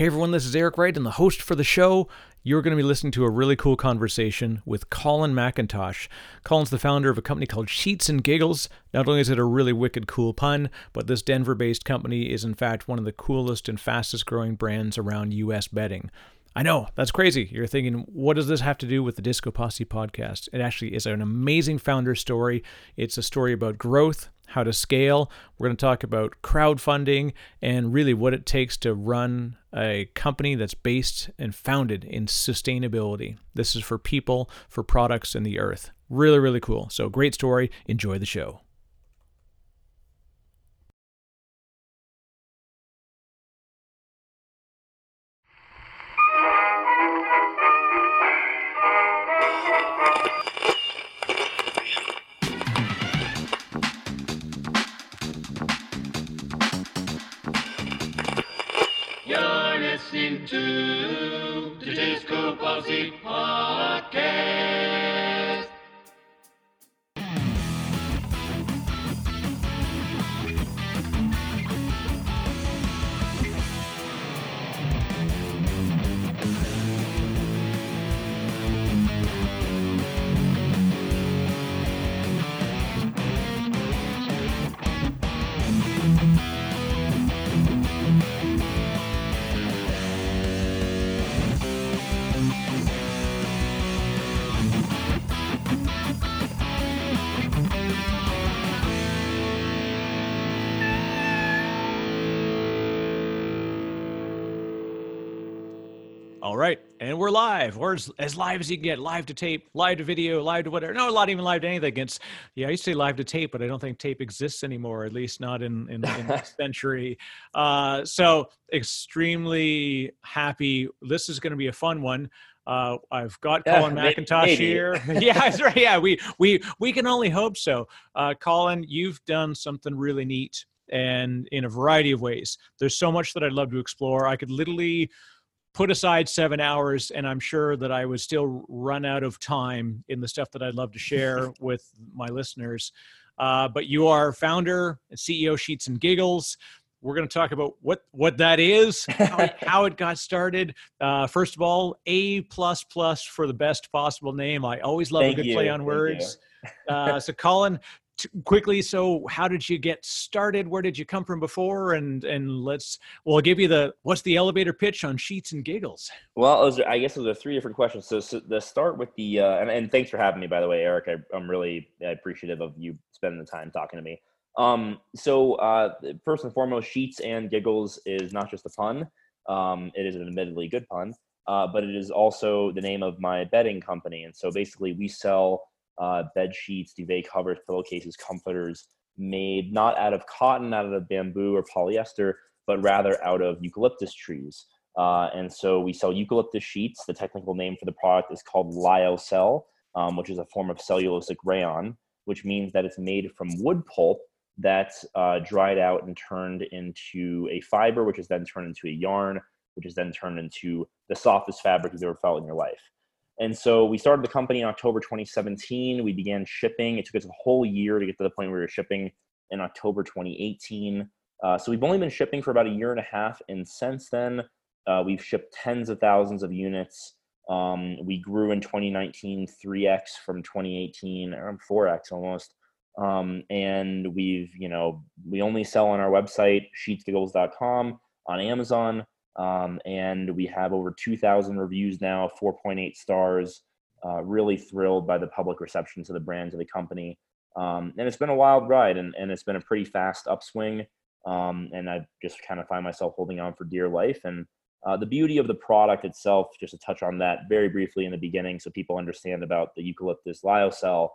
Hey everyone, this is Eric Wright and the host for the show. You're going to be listening to a really cool conversation with Colin McIntosh. Colin's the founder of a company called Sheets and Giggles. Not only is it a really wicked cool pun, but this Denver based company is in fact one of the coolest and fastest growing brands around US bedding. I know, that's crazy. You're thinking, what does this have to do with the Disco Posse podcast? It actually is an amazing founder story. It's a story about growth, how to scale. We're going to talk about crowdfunding and really what it takes to run a company that's based and founded in sustainability. This is for people, for products, and the earth. Really, really cool. So, great story. Enjoy the show. To the Disco Posse Podcast. All right, and we're live. We're as, as live as you can get. Live to tape, live to video, live to whatever. No, not even live to anything. It's yeah, I used to say live to tape, but I don't think tape exists anymore. At least not in in, in this century. Uh, so extremely happy. This is going to be a fun one. Uh, I've got Yeah, Colin McIntosh maybe. here. yeah, that's right. Yeah, we we we can only hope so. Uh, Colin, you've done something really neat, and in a variety of ways. There's so much that I'd love to explore. I could literally put aside seven hours and i'm sure that i would still run out of time in the stuff that i'd love to share with my listeners. Uh, but you are founder and ceo sheets and giggles. We're going to talk about what what that is how, it- how it got started. Uh, first of all a plus plus for the best possible name. I always love Thank a good you, play on thank words. Uh, so colin quickly so how did you get started where did you come from before and and let's we'll give you the what's the elevator pitch on sheets and giggles Well, are, I guess those are three different questions. So, so the start with the uh, and, and thanks for having me, by the way, Eric. I, I'm really appreciative of you spending the time talking to me. Um, so uh, first and foremost, sheets and giggles is not just a pun. Um, it is an admittedly good pun, uh, but it is also the name of my bedding company. And so basically, we sell uh, bed sheets, duvet covers, pillowcases, comforters made not out of cotton, out of bamboo or polyester, but rather out of eucalyptus trees. Uh, and so we sell eucalyptus sheets. The technical name for the product is called lyocell, um, which is a form of cellulosic rayon, which means that it's made from wood pulp that's uh, dried out and turned into a fiber, which is then turned into a yarn, which is then turned into the softest fabric you've ever felt in your life. And so we started the company in October 2017. We began shipping. It took us a whole year to get to the point where we were shipping in October 2018. Uh, so we've only been shipping for about a year and a half. And since then, uh, we've shipped tens of thousands of units. Um, we grew in 2019 3x from 2018, around 4x almost. Um, and we've, you know, we only sell on our website, sheetsgiggles.com, on Amazon. Um, and we have over 2,000 reviews now, 4.8 stars. Uh, really thrilled by the public reception to the brand, to the company. Um, and it's been a wild ride and, and it's been a pretty fast upswing. Um, and I just kind of find myself holding on for dear life. And uh, the beauty of the product itself, just to touch on that very briefly in the beginning so people understand about the eucalyptus lyocell,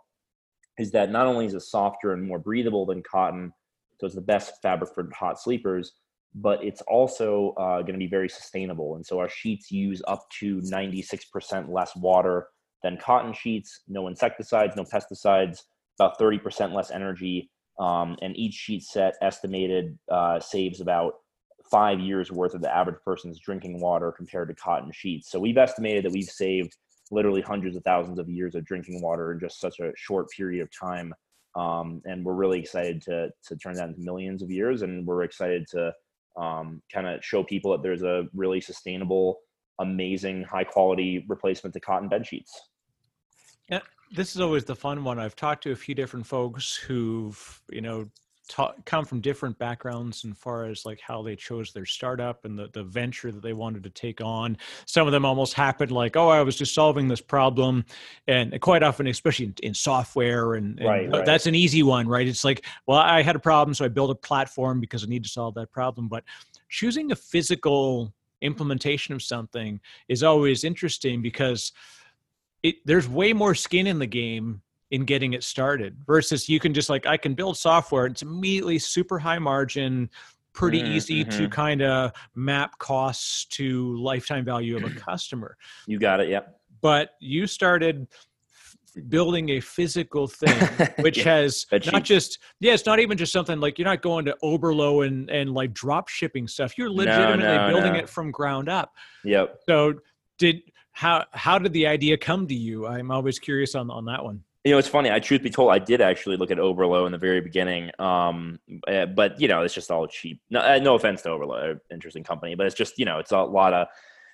is that not only is it softer and more breathable than cotton, so it's the best fabric for hot sleepers, but it's also uh, going to be very sustainable. And so our sheets use up to 96% less water than cotton sheets, no insecticides, no pesticides, about 30% less energy. Um, and each sheet set estimated uh, saves about five years worth of the average person's drinking water compared to cotton sheets. So we've estimated that we've saved literally hundreds of thousands of years of drinking water in just such a short period of time. Um, and we're really excited to to turn that into millions of years, and we're excited to um, kind of show people that there's a really sustainable, amazing, high quality replacement to cotton bed sheets. Yeah, this is always the fun one. I've talked to a few different folks who've, you know, ta- come from different backgrounds as far as like how they chose their startup and the, the venture that they wanted to take on. Some of them almost happened like, oh, I was just solving this problem. And quite often, especially in, in software, and, and Right, right. that's an easy one, right? It's like, well, I had a problem, so I built a platform because I need to solve that problem. But choosing a physical implementation of something is always interesting because it there's way more skin in the game in getting it started versus you can just like I can build software. It's immediately super high margin, pretty Mhm, easy to mhm. kind of map costs to lifetime value of a customer. You got it. Yep. But you started building a physical thing which Yeah, has not sheets. just yeah it's not even just something like you're not going to oberlo and and like drop shipping stuff you're legitimately no, building no. it from ground up Yep. so did how how did the idea come to you i'm always curious on on that one You know, it's funny. I truth be told, I did actually look at Oberlo in the very beginning. Um, uh, but you know, it's just all cheap. No, uh, no offense to Oberlo, uh, interesting company, but it's just you know, it's a lot of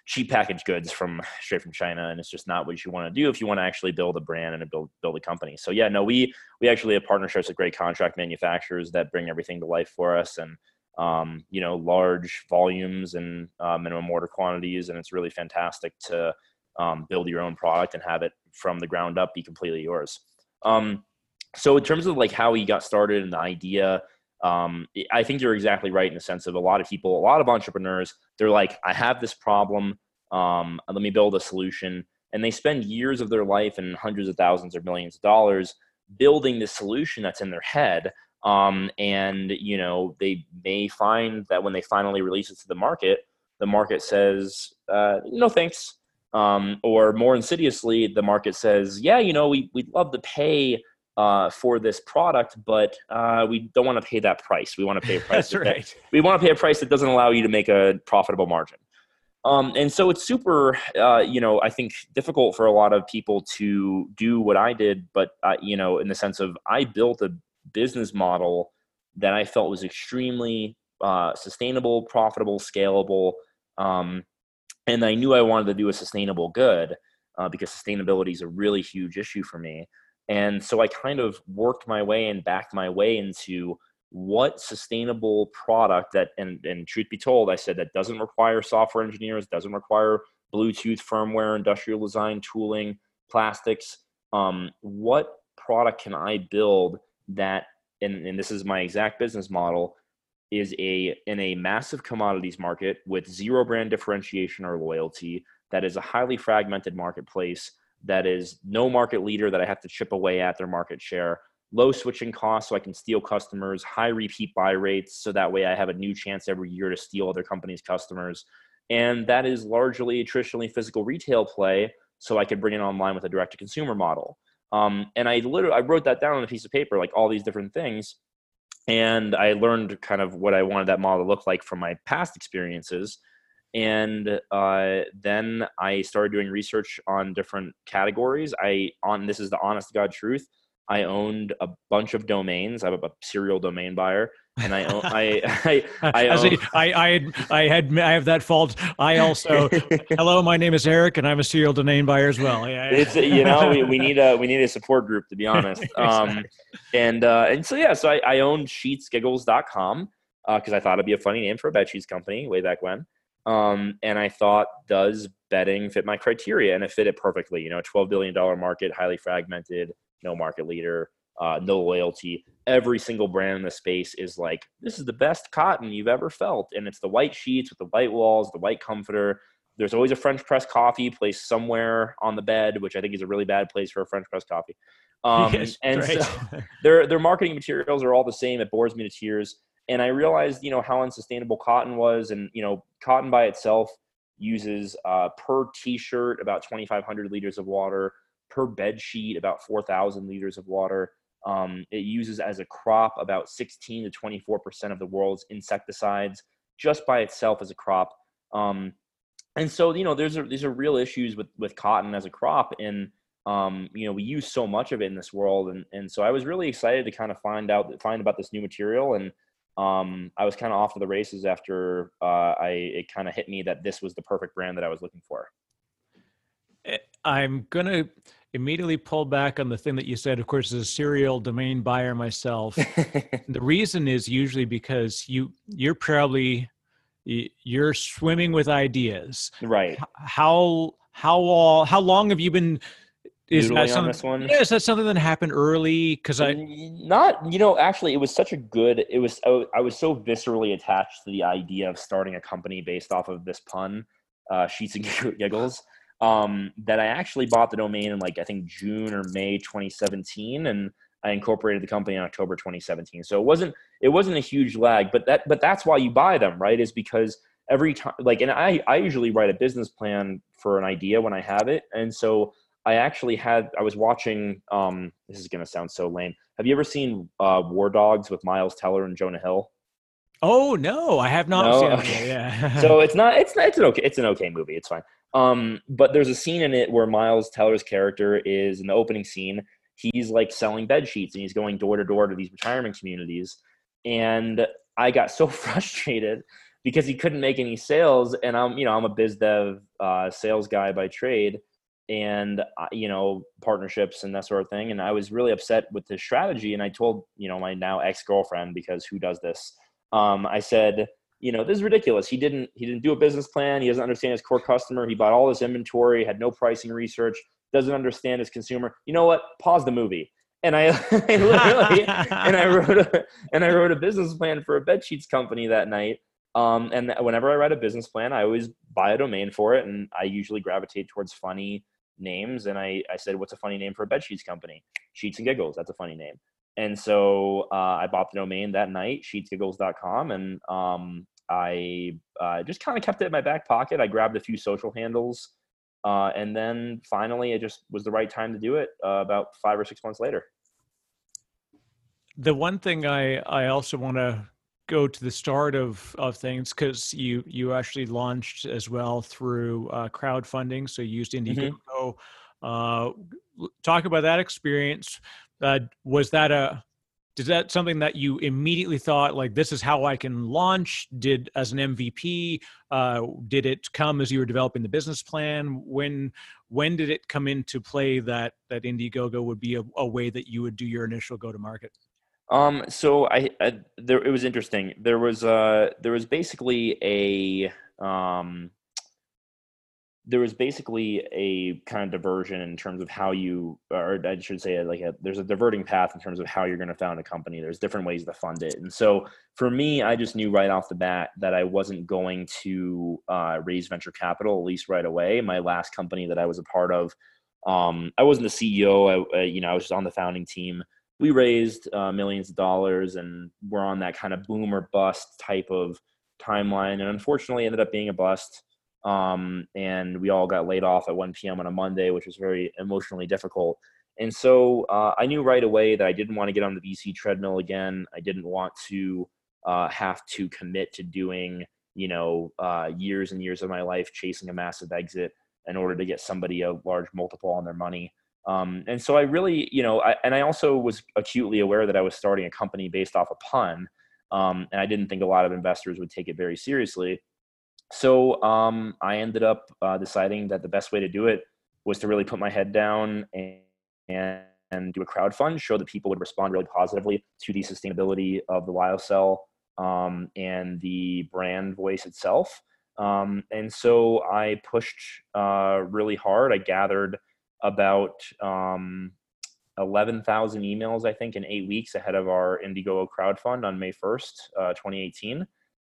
cheap packaged goods from straight from China, and it's just not what you want to do if you want to actually build a brand and build build a company. So yeah, no, we we actually have partnerships with great contract manufacturers that bring everything to life for us, and um, you know, large volumes and uh, minimum order quantities, and it's really fantastic to um, build your own product and have it from the ground up be completely yours. Um, so in terms of like how he got started and the idea, um, I think you're exactly right in the sense of a lot of people, a lot of entrepreneurs, they're like, I have this problem. Um, let me build a solution. And they spend years of their life and hundreds of thousands or millions of dollars building this solution that's in their head. Um, and you know, they may find that when they finally release it to the market, the market says, uh, no thanks um, or more insidiously, the market says, "Yeah, you know, we we'd love to pay uh, for this product, but uh, we don't want to pay that price. We want to pay a price. that's that- right We want to pay a price that doesn't allow you to make a profitable margin." Um, and so it's super, uh, you know, I think difficult for a lot of people to do what I did, but uh, you know, in the sense of I built a business model that I felt was extremely uh, sustainable, profitable, scalable. Um, and I knew I wanted to do a sustainable good uh, because sustainability is a really huge issue for me. And so I kind of worked my way and backed my way into what sustainable product that, and, and truth be told, I said that doesn't require software engineers, doesn't require Bluetooth firmware, industrial design, tooling, plastics. Um, what product can I build that, and, and this is my exact business model, is a in a massive commodities market with zero brand differentiation or loyalty that is a highly fragmented marketplace that is no market leader that I have to chip away at their market share low switching costs so I can steal customers high repeat buy rates so that way I have a new chance every year to steal other companies customers. And that is largely traditionally physical retail play so I could bring it online with a direct to consumer model. Um, and I literally I wrote that down on a piece of paper like all these different things and I learned kind of what I wanted that model to look like from my past experiences. And uh, then I started doing research on different categories. I on this is the honest to God truth. I owned a bunch of domains. I'm a serial domain buyer, and I I I, I, As own, a- I, I had I had I have that fault. I also hello, my name is Eric, and I'm a serial domain buyer as well. Yeah, it's you know we, we need a we need a support group to be honest um Exactly. and uh and so yeah so i, I own sheetsgiggles.com uh because i thought it'd be a funny name for a bed sheets company way back when um and i thought does bedding fit my criteria and it fit it perfectly you know 12 billion dollar market highly fragmented no market leader uh, no loyalty. Every single brand in the space is like, this is the best cotton you've ever felt. And it's the white sheets with the white walls, the white comforter. There's always a French press coffee placed somewhere on the bed, which I think is a really bad place for a French press coffee. Um, Yes, and right. so their their marketing materials are all the same. It bores me to tears. And I realized, you know, how unsustainable cotton was, and you know, cotton by itself uses uh, per T-shirt about 2,500 liters of water, per bed sheet about 4,000 liters of water. Um, it uses as a crop about 16 to 24 percent of the world's insecticides just by itself as a crop. Um, and so, you know, there's a, these are real issues with with cotton as a crop, and um, you know, we use so much of it in this world, and and so I was really excited to kind of find out find about this new material, and um, I was kind of off to the races after uh, I it kind of hit me that this was the perfect brand that I was looking for. Eh, I'm gonna immediately pull back on the thing that you said. Of course, as a serial domain buyer myself, the reason is usually because you you're probably you're swimming with ideas. Right. How how all how long have you been is that something, on this one? Yeah, is that something that happened early? Because I not, you know, actually, it was such a good. It was I was so viscerally attached to the idea of starting a company based off of this pun, uh, sheets and giggles, um, that I actually bought the domain in like I think June or May 2017, and I incorporated the company in October 2017. So it wasn't it wasn't a huge lag, but that but that's why you buy them, right? Is because every time like and I I usually write a business plan for an idea when I have it, and so I actually had I was watching. Um, this is gonna sound so lame. Have you ever seen uh, War Dogs with Miles Teller and Jonah Hill? Oh no, I have not. No? Okay. Yeah. so it's not. It's not, it's an okay. It's an okay movie. It's fine. Um, but there's a scene in it where Miles Teller's character is in the opening scene. He's like selling bed sheets and he's going door to door to these retirement communities. And I got so frustrated because he couldn't make any sales. And I'm, you know, I'm a biz dev uh, sales guy by trade and uh, you know partnerships and that sort of thing and i was really upset with his strategy and i told you know my now ex-girlfriend because who does this um, i said you know this is ridiculous he didn't he didn't do a business plan he doesn't understand his core customer he bought all this inventory had no pricing research doesn't understand his consumer you know what pause the movie and I, I literally and I wrote a and I wrote a business plan for a bed sheets company that night. Um, and whenever I write a business plan, I always buy a domain for it, and I usually gravitate towards funny, names and I, I said, what's a funny name for a bed sheets company? Sheets and Giggles. That's a funny name. And so uh, I bought the domain that night, sheetsgiggles.com. And um, I uh, just kind of kept it in my back pocket. I grabbed a few social handles. Uh, and then finally, it just was the right time to do it uh, about five or six months later. The one thing I, I also want to go to the start of of things because you you actually launched as well through uh, crowdfunding. So you used Indiegogo. Mm-hmm. Uh, talk about that experience. Uh, was that a is that something that you immediately thought like this is how I can launch? Did as an MVP? Uh, did it come as you were developing the business plan? When when did it come into play that that Indiegogo would be a, a way that you would do your initial go to market? Um, so I, I, there it was interesting. There was uh there was basically a um there was basically a kind of diversion in terms of how you or I should say like a, there's a diverting path in terms of how you're going to found a company. There's different ways to fund it. And so for me, I just knew right off the bat that I wasn't going to uh, raise venture capital at least right away. My last company that I was a part of um, I wasn't the CEO. I, you know, I was just on the founding team we raised uh, millions of dollars and we're on that kind of boom or bust type of timeline and unfortunately ended up being a bust um, and we all got laid off at 1 p.m on a monday which was very emotionally difficult and so uh, i knew right away that i didn't want to get on the vc treadmill again i didn't want to uh, have to commit to doing you know uh, years and years of my life chasing a massive exit in order to get somebody a large multiple on their money um, and so I really, you know, I, and I also was acutely aware that I was starting a company based off a pun. Um, and I didn't think a lot of investors would take it very seriously. So um, I ended up uh, deciding that the best way to do it was to really put my head down and, and, and do a crowd fund, show that people would respond really positively to the sustainability of the lyocell um, and the brand voice itself. Um, and so I pushed uh, really hard. I gathered about um, 11,000 emails, I think, in eight weeks ahead of our Indiegogo crowdfund on May 1st, uh, 2018.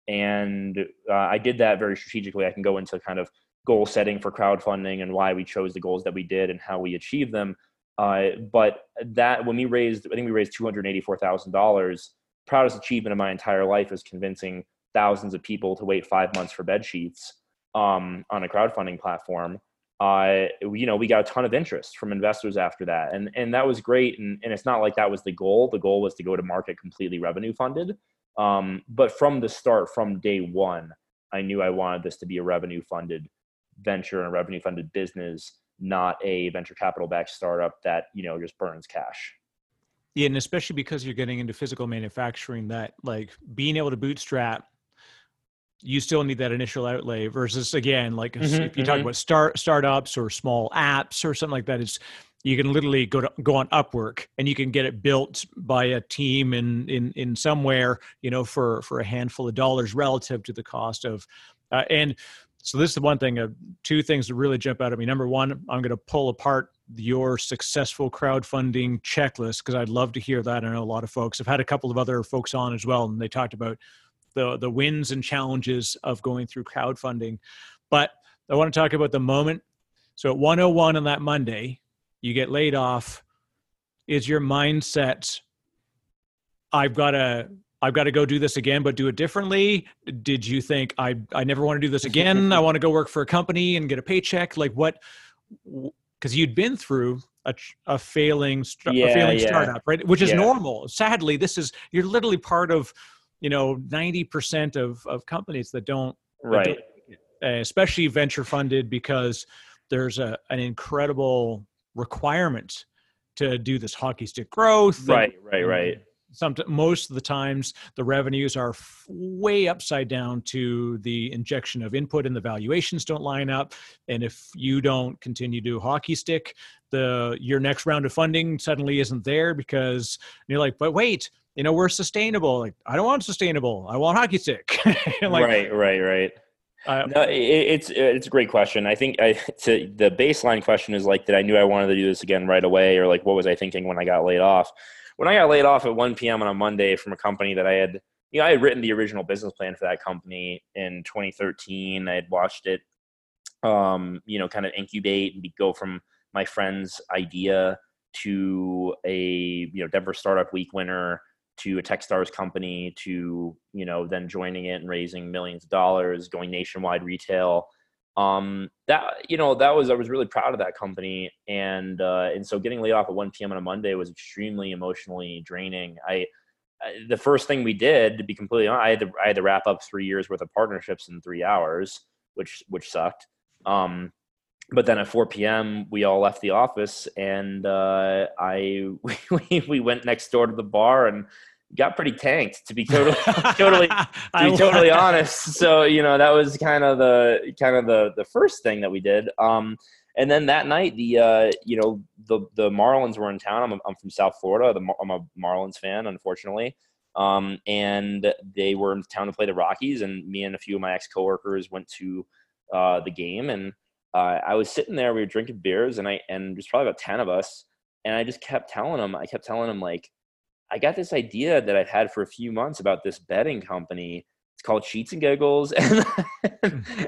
And uh, I did that very strategically. I can go into kind of goal setting for crowdfunding and why we chose the goals that we did and how we achieved them. Uh, but that when we raised, I think we raised $284,000. Proudest achievement of my entire life is convincing thousands of people to wait five months for bed sheets um, on a crowdfunding platform uh, you know, we got a ton of interest from investors after that. And, and that was great. And, and it's not like that was the goal. The goal was to go to market completely revenue funded. Um, but from the start, from day one, I knew I wanted this to be a revenue funded venture and a revenue funded business, not a venture capital backed startup that, you know, just burns cash. Yeah, and especially because you're getting into physical manufacturing, that like being able to bootstrap, you still need that initial outlay. Versus again, like Mhm, if you talk mhm. about start startups or small apps or something like that, it's you can literally go to go on Upwork and you can get it built by a team in in in somewhere, you know, for for a handful of dollars relative to the cost of, uh, and so this is the one thing. Uh, two things that really jump out at me. Number one, I'm going to pull apart your successful crowdfunding checklist because I'd love to hear that. I know a lot of folks. I've had a couple of other folks on as well, and they talked about the the wins and challenges of going through crowdfunding. But I want to talk about the moment. So at 101 on that Monday, you get laid off. Is your mindset? I've got to. I've got to go do this again, but do it differently. Did you think I I never want to do this again? I want to go work for a company and get a paycheck. Like what? Because you'd been through a, a failing st- a failing yeah. startup, right? Which is Yeah. normal. Sadly, this is you're literally part of you know 90% of of companies that don't that Right. don't it, uh, especially venture funded because there's a an incredible requirement to do this hockey stick growth and- Right. Right. Right. some most of the times the revenues are f- way upside down to the injection of input and the valuations don't line up and if you don't continue to hockey stick the your next round of funding suddenly isn't there because you're like but wait you know we're sustainable like i don't want sustainable i want hockey stick like right. Right. Right. Uh, No, it, it's it's a great question. I think I to, the baseline question is like, that. I knew I wanted to do this again right away, or like, what was I thinking when I got laid off? When I got laid off at 1 p.m. on a Monday from a company that I had, you know, I had written the original business plan for that company in 2013. I had watched it, um, you know, kind of incubate and be, go from my friend's idea to a you know Denver Startup Week winner to a TechStars company to you know then joining it and raising millions of dollars, going nationwide retail. Um, that you know that was I was really proud of that company, and uh, and so getting laid off at 1 p.m. on a Monday was extremely emotionally draining. I the first thing we did, to be completely honest, I had to I had to wrap up three years worth of partnerships in three hours, which which sucked. Um, but then at 4 p.m. we all left the office and uh, I we, we went next door to the bar and got pretty tanked to be totally totally to be totally honest. So you know that was kind of the kind of the the first thing that we did. Um, and then that night, the uh, you know the the Marlins were in town. I'm I'm from South Florida. The, I'm a Marlins fan, unfortunately. Um, and they were in town to play the Rockies, and me and a few of my ex coworkers went to uh, the game. And uh, I was sitting there. We were drinking beers, and I and there's probably about ten of us. And I just kept telling them. I kept telling them like, I got this idea that I've had for a few months about this bedding company. It's called Sheets and Giggles, and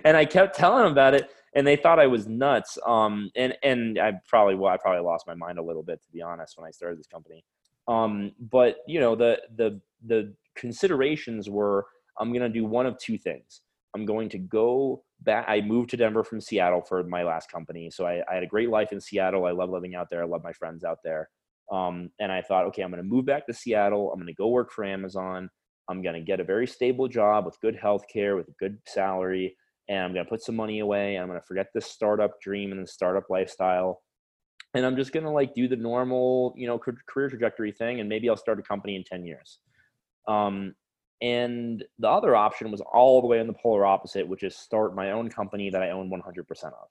and I kept telling them about it, and they thought I was nuts. Um, and and I probably well, I probably lost my mind a little bit to be honest when I started this company. Um, but you know the the the considerations were I'm gonna do one of two things. I'm going to go back. I moved to Denver from Seattle for my last company, so I, I had a great life in Seattle. I love living out there. I love my friends out there. Um, and I thought, okay, I'm going to move back to Seattle. I'm going to go work for Amazon. I'm going to get a very stable job with good health care, with a good salary, and I'm going to put some money away. I'm going to forget this startup dream and the startup lifestyle. And I'm just going to like do the normal, you know, career trajectory thing. And maybe I'll start a company in 10 years. Um, and the other option was all the way in the polar opposite, which is start my own company that I own 100% of.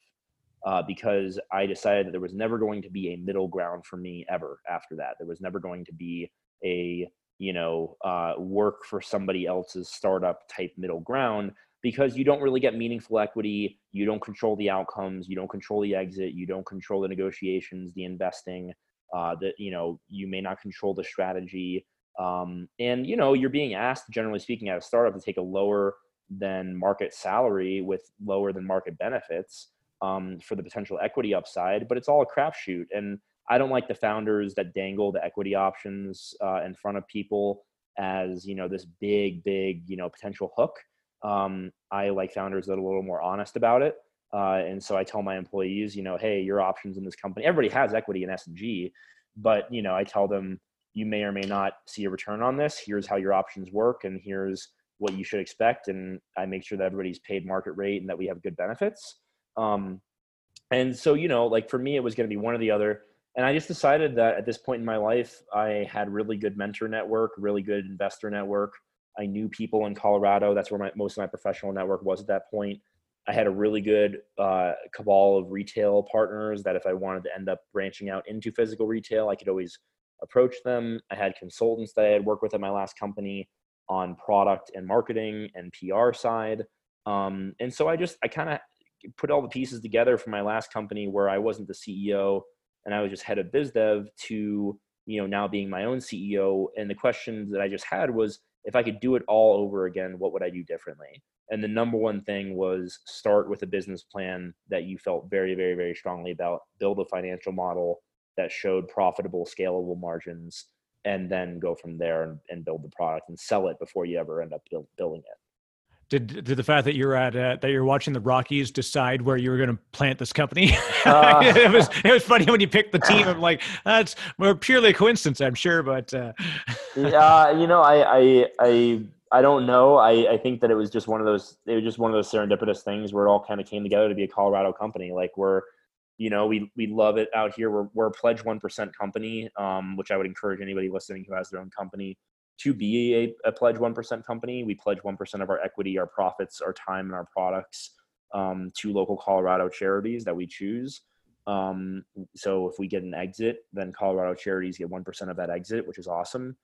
Uh, because I decided that there was never going to be a middle ground for me ever after that. There was never going to be a, you know, uh, work for somebody else's startup type middle ground because you don't really get meaningful equity. You don't control the outcomes. You don't control the exit. You don't control the negotiations, the investing. Uh, that you know, you may not control the strategy um, and you know you're being asked generally speaking at a startup to take a lower than market salary with lower than market benefits um, for the potential equity upside but it's all a crapshoot and i don't like the founders that dangle the equity options uh, in front of people as you know this big big you know potential hook um, i like founders that are a little more honest about it uh, and so i tell my employees you know hey your options in this company everybody has equity in s&g but you know i tell them you may or may not see a return on this. Here's how your options work, and here's what you should expect. And I make sure that everybody's paid market rate and that we have good benefits. Um, and so, you know, like for me, it was going to be one or the other. and I just decided that at this point in my life, I had really good mentor network, really good investor network. I knew people in Colorado. That's where my, most of my professional network was at that point. I had a really good uh, cabal of retail partners that if I wanted to end up branching out into physical retail, I could always approach them. I had consultants that I had worked with at my last company on product and marketing and PR side. Um, and so I just, I kind of put all the pieces together for my last company where I wasn't the CEO and I was just head of biz dev to, you know, now being my own CEO. And the questions that I just had was if I could do it all over again, what would I do differently? And the number one thing was start with a business plan that you felt very, very, very strongly about, build a financial model that showed profitable, scalable margins, and then go from there and, and build the product and sell it before you ever end up build, building it. Did, did the fact that you're at uh, that you're watching the Rockies decide where you were going to plant this company? Uh, it was it was funny when you picked the team. I'm like, that's purely a coincidence, I'm sure, but uh... yeah, you know, I I I I don't know. I, I think that it was just one of those it was just one of those serendipitous things where it all kind of came together to be a Colorado company. Like we're you know, we we love it out here. We're we're a pledge one percent company, um, which I would encourage anybody listening who has their own company to be a, a pledge one percent company. We pledge one percent of our equity, our profits, our time, and our products um, to local Colorado charities that we choose. Um, so if we get an exit, then Colorado charities get one percent of that exit, which is awesome.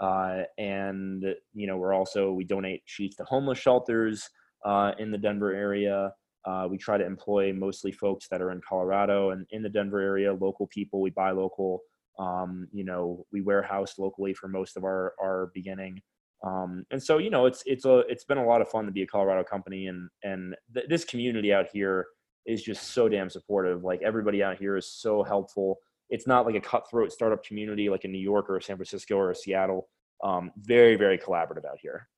Uh, and you know, we're also we donate sheets to homeless shelters uh, in the Denver area. Uh, we try to employ mostly folks that are in Colorado and in the Denver area, local people. We buy local. Um, you know, we warehouse locally for most of our our beginning. Um, and so, you know, it's it's a it's been a lot of fun to be a Colorado company, and and th- this community out here is just so damn supportive. Like everybody out here is so helpful. It's not like a cutthroat startup community like in New York or San Francisco or Seattle. Um, very very collaborative out here.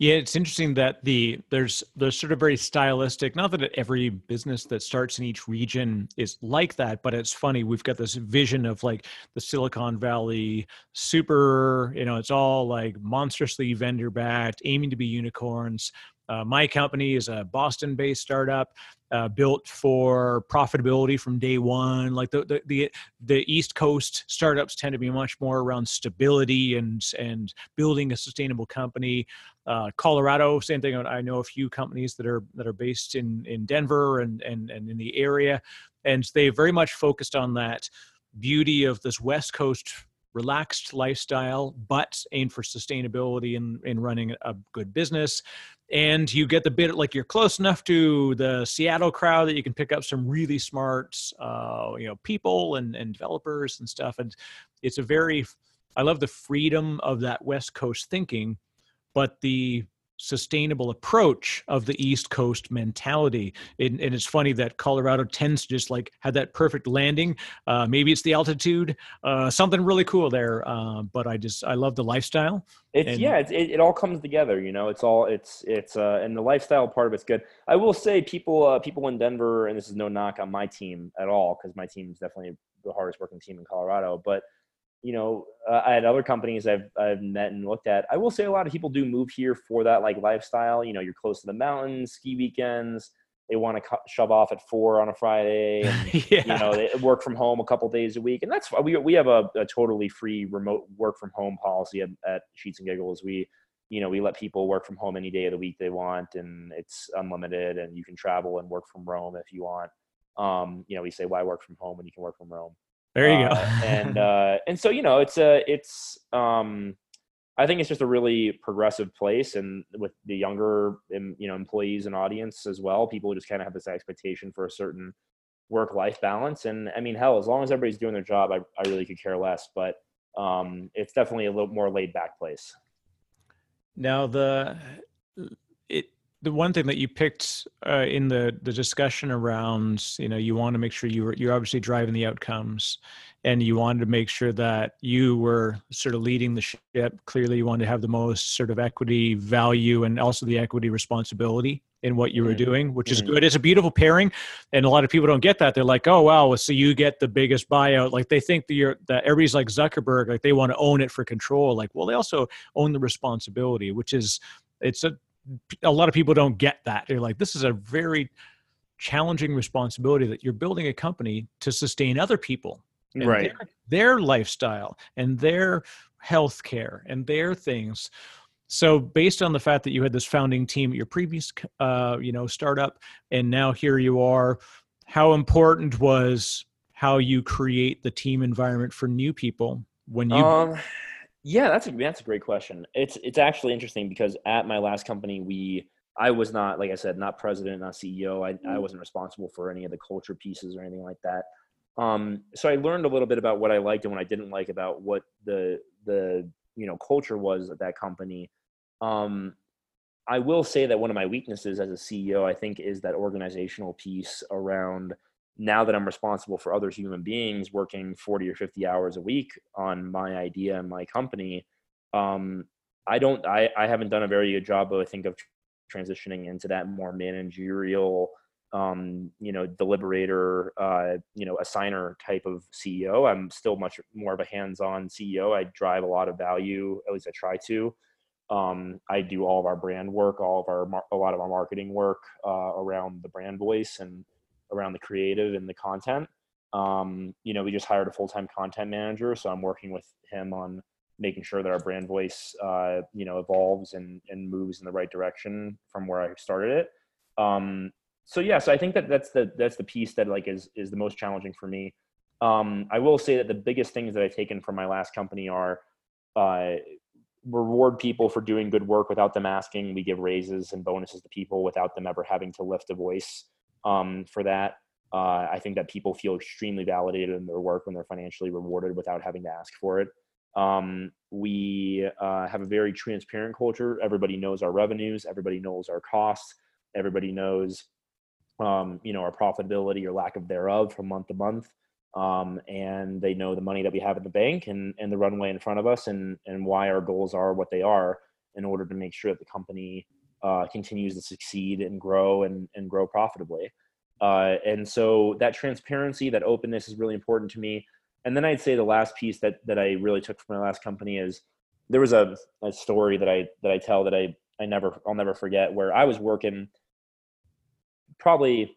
Yeah, it's interesting that the there's there's sort of very stylistic. Not that every business that starts in each region is like that, but it's funny. We've got this vision of like the Silicon Valley, super. You know, it's all like monstrously venture backed, aiming to be unicorns. Uh, my company is a Boston based startup uh, built for profitability from day one. Like the, the, the the East Coast startups tend to be much more around stability and and building a sustainable company. Uh, Colorado, same thing. I know a few companies that are that are based in in Denver and and and in the area, and they very much focused on that beauty of this West Coast relaxed lifestyle, but aim for sustainability in, in running a good business. And you get the bit like you're close enough to the Seattle crowd that you can pick up some really smart, uh, you know, people and, and developers and stuff. And it's a very, I love the freedom of that West Coast thinking, but the sustainable approach of the East Coast mentality. And, and, it's funny that Colorado tends to just like have that perfect landing. Uh, maybe it's the altitude, uh, something really cool there. Uh, but I just I love the lifestyle. It's and, yeah, it's, it, it all comes together. You know, it's all it's it's uh, and the lifestyle part of it's good. I will say people uh, people in Denver, and this is no knock on my team at all because my team is definitely the hardest working team in Colorado, but you know, uh, I had other companies I've I've met and looked at. I will say a lot of people do move here for that like lifestyle. You know, you're close to the mountains, ski weekends. They want to shove off at four on a Friday. And, yeah. You know, they work from home a couple days a week, and that's we we have a, a totally free remote work from home policy at, at Sheets and Giggles. We you know we let people work from home any day of the week they want, and it's unlimited, and you can travel and work from Rome if you want. Um, you know, we say why work from home when you can work from Rome. There you uh, go. and uh, and so you know, it's a it's um, I think it's just a really progressive place, and with the younger you know employees and audience as well, people just kind of have this expectation for a certain work life balance. And I mean, hell, as long as everybody's doing their job, I I really could care less. But um, it's definitely a little more laid back place. Now the it the one thing that you picked uh, in the the discussion around you know you want to make sure you were you're obviously driving the outcomes and you wanted to make sure that you were sort of leading the ship. Clearly you wanted to have the most sort of equity value and also the equity responsibility in what you were mm-hmm. doing which is mm-hmm. good. It's a beautiful pairing and a lot of people don't get that. They're like oh wow so you get the biggest buyout. Like they think that you're that everybody's like zuckerberg like they want to own it for control. Like well they also own the responsibility which is it's a a lot of people don't get that. They're like, this is a very challenging responsibility that you're building a company to sustain other people and Right. their, their lifestyle and their health care and their things. So based on the fact that you had this founding team at your previous uh, you know startup and now here you are, how important was how you create the team environment for new people when you Um, yeah, that's a that's a great question. It's it's actually interesting because at my last company, we I was not like I said, not president, not CEO. I I wasn't responsible for any of the culture pieces or anything like that. Um, so I learned a little bit about what I liked and what I didn't like about what the the you know culture was at that company. Um, I will say that one of my weaknesses as a CEO, I think, is that organizational piece around now that I'm responsible for other human beings working 40 or 50 hours a week on my idea and my company, um, I don't, I, I haven't done a very good job, I think, of transitioning into that more managerial, um, you know, deliberator, uh, you know, assigner type of CEO. I'm still much more of a hands-on CEO. I drive a lot of value, at least I try to. Um, I do all of our brand work, all of our, a lot of our marketing work uh, around the brand voice and around the creative and the content. Um, you know, we just hired a full time content manager, so I'm working with him on making sure that our brand voice, uh, you know, evolves and and moves in the right direction from where I started it. Um, so yeah, so I think that that's the that's the piece that like is is the most challenging for me. Um, I will say that the biggest things that I've taken from my last company are uh, reward people for doing good work without them asking. We give raises and bonuses to people without them ever having to lift a voice um, for that. Uh, I think that people feel extremely validated in their work when they're financially rewarded without having to ask for it. Um, we uh, have a very transparent culture. Everybody knows our revenues. Everybody knows our costs. Everybody knows, um, you know, our profitability or lack of thereof from month to month. Um, and they know the money that we have in the bank and, and the runway in front of us and, and why our goals are what they are in order to make sure that the company uh, continues to succeed and grow and, and grow profitably. Uh, and so that transparency, that openness is really important to me. And then I'd say the last piece that that I really took from my last company is there was a, a story that I that I tell that I I never I'll never forget where I was working probably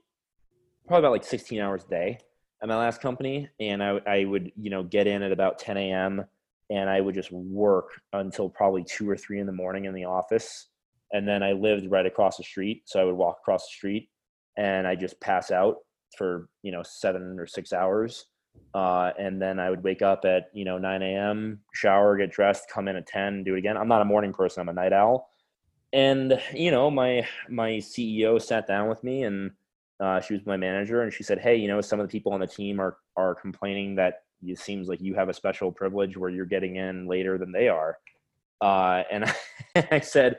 probably about like 16 hours a day at my last company and I, I would you know get in at about 10 a.m and i would just work until probably two or three in the morning in the office and then i lived right across the street so i would walk across the street and i just pass out for you know seven or six hours uh, and then i would wake up at you know 9 a.m shower get dressed come in at 10 do it again. I'm not a morning person i'm a night owl. And you know my my ceo sat down with me and uh, she was my manager and she said hey you know some of the people on the team are are complaining that it seems like you have a special privilege where you're getting in later than they are. Uh, and I, said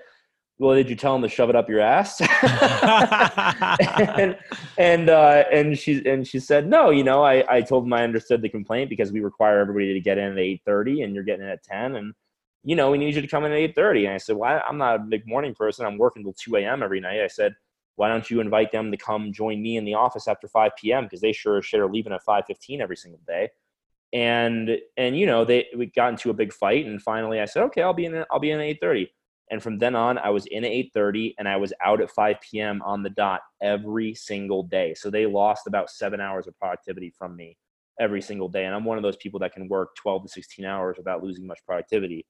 well did you tell them to shove it up your ass? And and uh, and she and she said no you know I, I told them i understood the complaint because we require everybody to get in at 8.30 and you're getting in at 10 and you know we need you to come in at 8.30 and i said well I, i'm not a big morning person. I'm working till 2 a.m every night. I said why don't you invite them to come join me in the office after 5 p.m. because they sure as shit are leaving at 5:15 every single day. And and you know they we got into a big fight and finally I said okay I'll be in I'll be in at 8:30 and from then on I was in at 8:30 and I was out at 5 p.m. on the dot every single day. So they lost about seven hours of productivity from me every single day. And I'm one of those people that can work 12 to 16 hours without losing much productivity.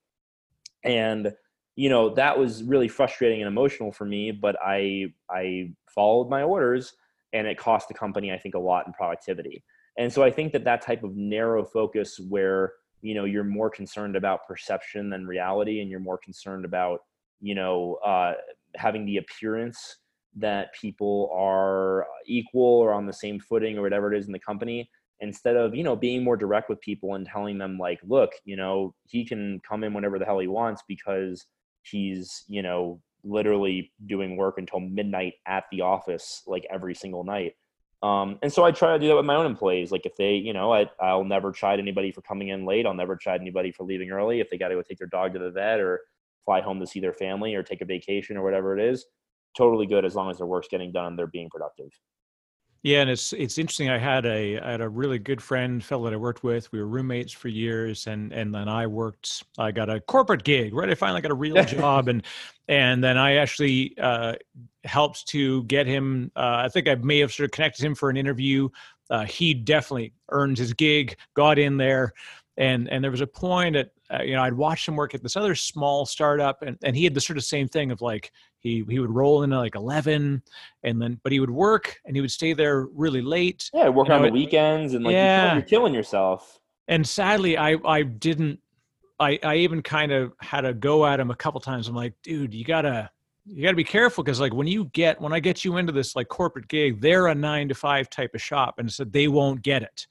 And you know that was really frustrating and emotional for me but i i followed my orders and it cost the company i think a lot in productivity and so i think that that type of narrow focus where you know you're more concerned about perception than reality and you're more concerned about you know uh, having the appearance that people are equal or on the same footing or whatever it is in the company instead of you know being more direct with people and telling them like look you know he can come in whenever the hell he wants because he's you know literally doing work until midnight at the office like every single night. Um, and so i try to do that with my own employees. Like if they you know I, i'll never chide anybody for coming in late. I'll never chide anybody for leaving early. If they got to go take their dog to the vet or fly home to see their family or take a vacation or whatever it is totally good as long as their work's getting done and they're being productive Yeah, and it's it's interesting. I had a I had a really good friend, fellow that I worked with. We were roommates for years, and and then I worked. I got a corporate gig, right? I finally got a real job, and and then I actually uh, helped to get him. Uh, I think I may have sort of connected him for an interview. Uh, he definitely earned his gig, got in there, and and there was a point at uh, you know I'd watched him work at this other small startup, and and he had the sort of same thing of like he he would roll into like eleven, and then but he would work and he would stay there really late. Yeah, know, on the weekends and like Yeah. you're, killing yourself. and sadly i i didn't i i even kind of had a go at him a couple times i'm like dude you gotta you gotta be careful because like when you get when i get you into this like corporate gig they're a nine to five type of shop and so they won't get it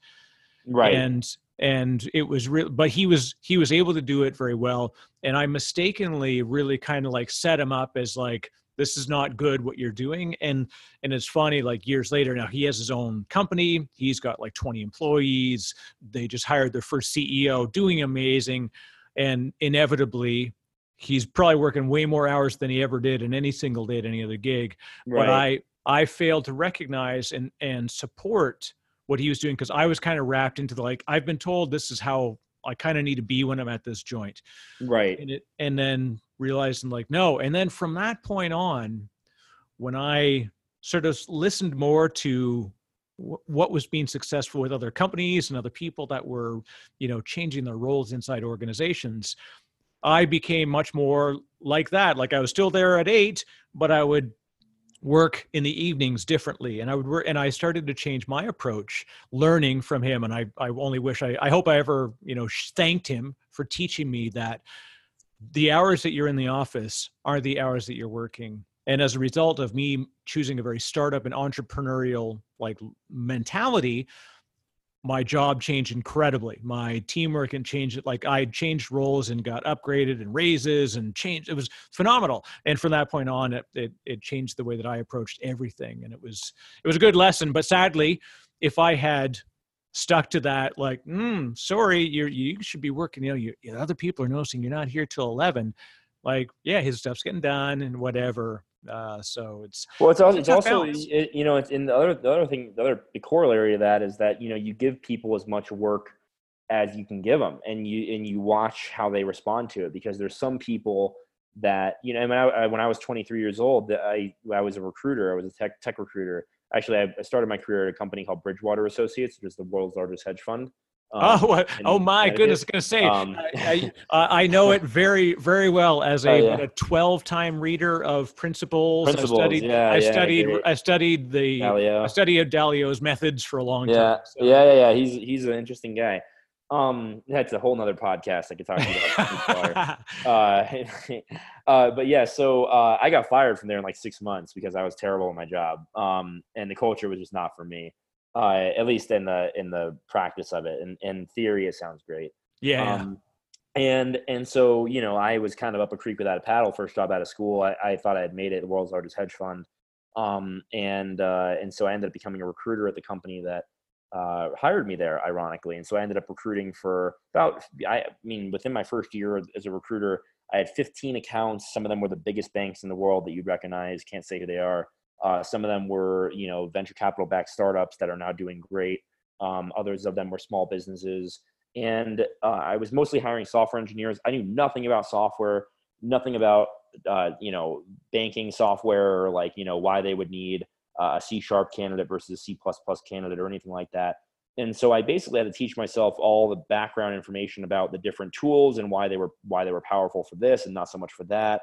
Right. and and it was real but he was he was able to do it very well. And i mistakenly really kind of like set him up as like this is not good what you're doing. And and it's funny like years later now he has his own company. He's got like 20 employees. They just hired their first ceo doing amazing. And inevitably he's probably working way more hours than he ever did in any single day at any other gig. Right. but I I failed to recognize and and support what he was doing because I was kind of wrapped into the like I've been told this is how I kind of need to be when I'm at this joint right. and it and then realizing like no and then from that point on when I sort of listened more to wh- what was being successful with other companies and other people that were you know changing their roles inside organizations I became much more like that like I was still there at 8 but I would work in the evenings differently and i would work and i started to change my approach learning from him and i i only wish i i hope i ever you know thanked him for teaching me that the hours that you're in the office are the hours that you're working. And as a result of me choosing a very startup and entrepreneurial like mentality my job changed incredibly. My teamwork and changed it like i changed roles and got upgraded and raises and changed it was phenomenal. And from that point on it, it it changed the way that i approached everything and it was it was a good lesson. But sadly if i had stuck to that like mm, sorry you're you should be working you know you, you- other people are noticing you're not here till 11 like yeah his stuff's getting done and whatever uh so it's Well, it's also, it's also it, you know, it's in the other the other thing, the other the corollary of that is that you know you give people as much work as you can give them, and you and you watch how they respond to it because there's some people that you know. And when I, I when I was 23 years old, that I I was a recruiter. I was a tech tech recruiter. Actually, I started my career at a company called Bridgewater Associates, which is the world's largest hedge fund. Um, oh, what- in oh my goodness! I was gonna say, Um, I, I, I know it very, very well as a, Oh, yeah. a twelve-time reader of principles. Principles, I studied, yeah, I yeah, studied. I studied the, Galileo. I studied Dalio's methods for a long Yeah, time. so- yeah, yeah, yeah. He's he's an interesting guy. Um, that's a whole nother podcast I could talk about. uh, uh, but yeah, so uh, I got fired from there in like six months because I was terrible at my job, um, and the culture was just not for me. Uh, at least in the in the practice of it. And in theory, it sounds great. yeah. Um, and and so you know, I was kind of up a creek without a paddle. First job out of school, I, I thought I had made it, the world's largest hedge fund. Um, and uh, and so I ended up becoming a recruiter at the company that uh, hired me there, ironically. And so I ended up recruiting for about, I mean, within my first year as a recruiter, I had 15 accounts. Some of them were the biggest banks in the world that you'd recognize. Can't say who they are. Uh, some of them were, you know, venture capital backed startups that are now doing great. Um, others of them were small businesses. And uh, I was mostly hiring software engineers. I knew nothing about software, nothing about, uh, you know, banking software or like, you know, why they would need a C sharp candidate versus a C candidate or anything like that. And so I basically had to teach myself all the background information about the different tools and why they were why they were powerful for this and not so much for that,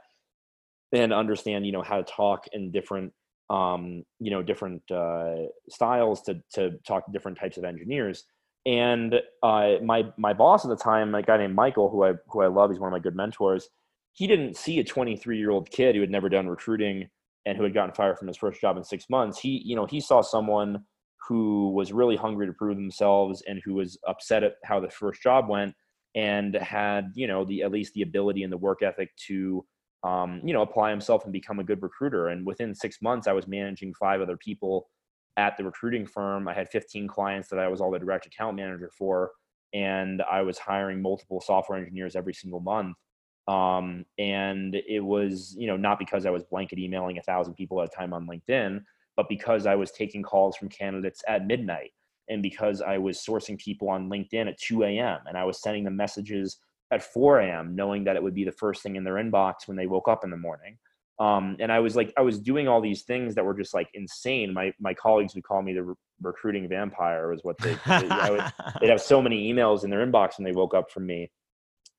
and understand you know how to talk in different um, you know different uh, styles to to talk to different types of engineers. And uh, my my boss at the time, a guy named Michael, who I who I love, he's one of my good mentors. He didn't see a 23 year old kid who had never done recruiting and who had gotten fired from his first job in six months. He you know he saw someone who was really hungry to prove themselves and who was upset at how the first job went and had you know the at least the ability and the work ethic to um, you know apply himself and become a good recruiter and within six months i was managing five other people at the recruiting firm i had 15 clients that i was all the direct account manager for and i was hiring multiple software engineers every single month um, and it was you know not because i was blanket emailing a thousand people at a time on linkedin but because I was taking calls from candidates at midnight and because I was sourcing people on LinkedIn at 2 a.m. and I was sending them messages at 4 a.m., knowing that it would be the first thing in their inbox when they woke up in the morning. Um, and I was like, I was doing all these things that were just like insane. My my colleagues would call me the re- recruiting vampire, was what they. they would, they'd have so many emails in their inbox when they woke up from me,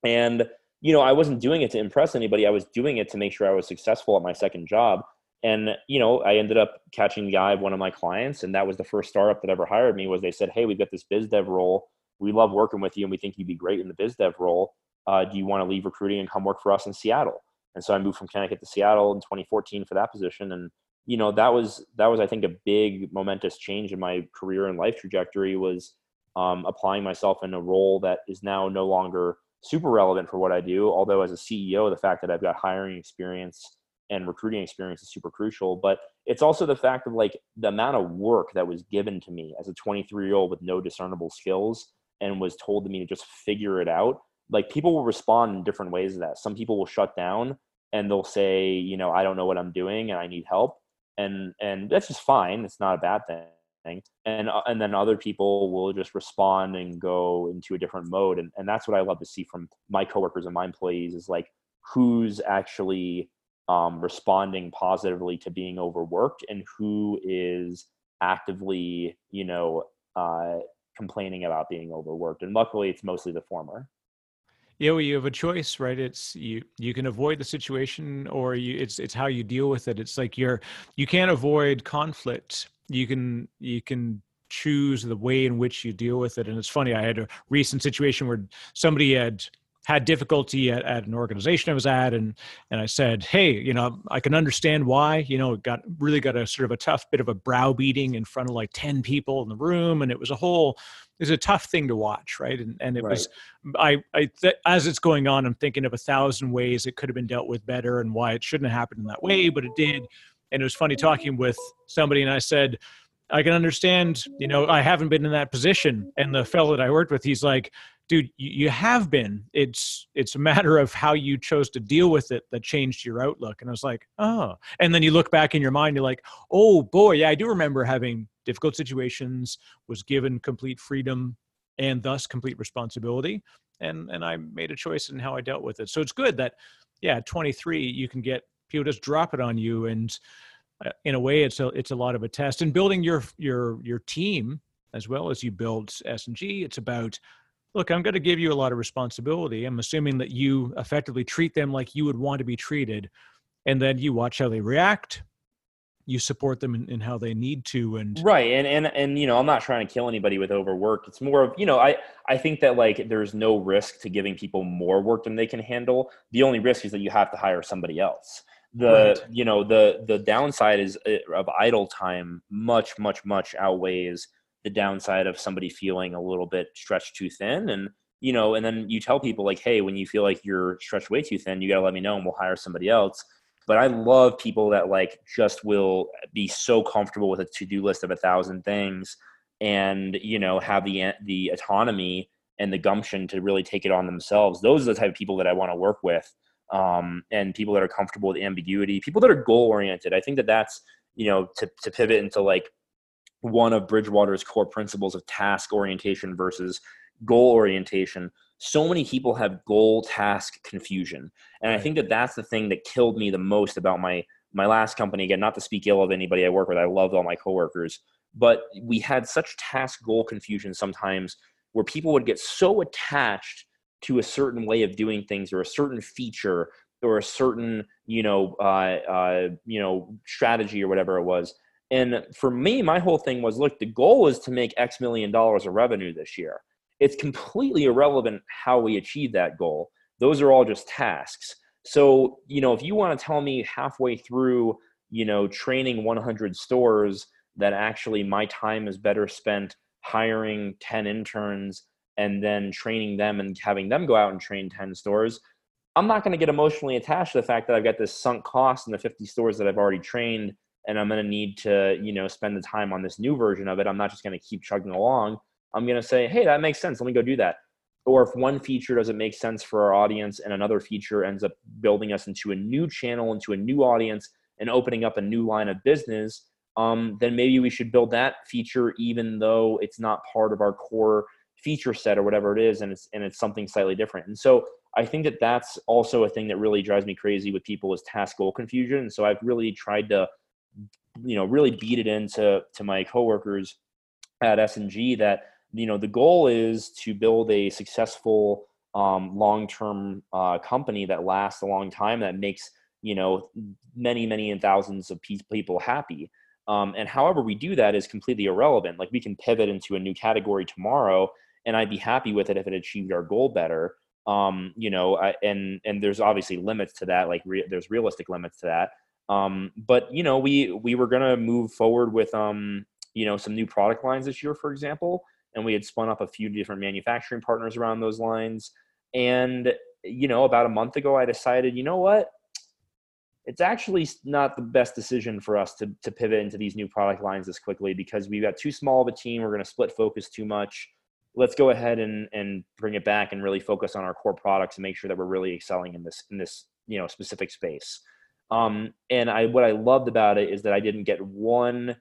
and you know, I wasn't doing it to impress anybody. I was doing it to make sure I was successful at my second job. And you know, I ended up catching the eye of one of my clients, and that was the first startup that ever hired me. Was they said, "Hey, we've got this biz dev role. We love working with you, and we think you'd be great in the biz dev role. Uh, do you want to leave recruiting and come work for us in Seattle?" And so I moved from Connecticut to Seattle in 2014 for that position. And, you know, that was, that was, I think, a big momentous change in my career and life trajectory was um, applying myself in a role that is now no longer super relevant for what I do. Although as a CEO, the fact that I've got hiring experience and recruiting experience is super crucial. But it's also the fact of like the amount of work that was given to me as a 23 year old with no discernible skills and was told to me to just figure it out like people will respond in different ways to that. Some people will shut down and they'll say, you know, I don't know what I'm doing and I need help. And and that's just fine. It's not a bad thing. And uh, and then other people will just respond and go into a different mode. And and that's what I love to see from my coworkers and my employees is like who's actually um, responding positively to being overworked and who is actively, you know, uh, complaining about being overworked. And luckily, it's mostly the former. Yeah, well, you have a choice, right? It's you you can avoid the situation or you it's it's how you deal with it. It's like you're you can't avoid conflict. You can you can choose the way in which you deal with it. And it's funny, I had a recent situation where somebody had had difficulty at, at an organization I was at, and and I said, hey, you know, I can understand why. You know, got really got a sort of a tough bit of a browbeating in front of like ten people in the room, and it was a whole it was a tough thing to watch, right? And and it right. was I I th- as it's going on, I'm thinking of a thousand ways it could have been dealt with better and why it shouldn't have happened in that way, but it did. And it was funny talking with somebody, and I said. I can understand, you know, I haven't been in that position. And the fellow that I worked with, he's like, dude you, have been. It's it's a matter of how you chose to deal with it that changed your outlook. And i was like oh. And then you look back in your mind you're like oh boy yeah i do remember having difficult situations was given complete freedom and thus complete responsibility. And and i made a choice in how i dealt with it. So it's good that yeah 23 you can get people just drop it on you and uh, in a way it's a it's a lot of a test. And building your your your team as well as you build s&g it's about look, I'm going to give you a lot of responsibility. I'm assuming that you effectively treat them like you would want to be treated, and then you watch how they react. You support them in, in how they need to, and right. And and and you know, I'm not trying to kill anybody with overwork. It's more of you know, I I think that like there's no risk to giving people more work than they can handle. The only risk is that you have to hire somebody else the right. you know the the downside is uh, of idle time much much much outweighs the downside of somebody feeling a little bit stretched too thin and you know and then you tell people like hey when you feel like you're stretched way too thin you got to let me know and we'll hire somebody else. But i love people that like just will be so comfortable with a to-do list of a thousand things and you know have the the autonomy and the gumption to really take it on themselves. Those are the type of people that i want to work with um, and people that are comfortable with ambiguity people that are goal oriented i think that that's you know to, to pivot into like one of Bridgewater's core principles of task orientation versus goal orientation. So many people have goal task confusion. And right. I think that that's the thing that killed me the most about my my last company again not to speak ill of anybody I work with. I loved all my coworkers, but we had such task goal confusion sometimes where people would get so attached to a certain way of doing things or a certain feature or a certain you know uh, uh, you know strategy or whatever it was and for me, my whole thing was look, the goal is to make X million dollars of revenue this year. It's completely irrelevant how we achieve that goal. Those are all just tasks. So, you know, if you want to tell me halfway through, you know, training 100 stores that actually my time is better spent hiring 10 interns and then training them and having them go out and train 10 stores, I'm not going to get emotionally attached to the fact that I've got this sunk cost in the 50 stores that I've already trained and I'm going to need to, you know, spend the time on this new version of it. I'm not just going to keep chugging along. I'm going to say, hey, that makes sense. Let me go do that. Or if one feature doesn't make sense for our audience and another feature ends up building us into a new channel, into a new audience, and opening up a new line of business, um, then maybe we should build that feature even though it's not part of our core feature set or whatever it is and it's and it's something slightly different and so i think that that's also a thing that really drives me crazy with people is task goal confusion and so i've really tried to you know really beat it into to my coworkers at S&G that you know the goal is to build a successful um, long-term uh, company that lasts a long time that makes you know many many and thousands of people happy. Um, and however we do that is completely irrelevant. Like we can pivot into a new category tomorrow and i'd be happy with it if it achieved our goal better. Um, you know I, and and there's obviously limits to that like re- there's realistic limits to that um, but you know, we we were gonna move forward with um, you know some new product lines this year, for example, and we had spun up a few different manufacturing partners around those lines. And you know, about a month ago, I decided, you know what, it's actually not the best decision for us to to pivot into these new product lines this quickly because we've got too small of a team. We're to split focus too much. Let's go ahead and and bring it back and really focus on our core products and make sure that we're really excelling in this in this you know specific space. Um, and I what I loved about it is that I didn't get one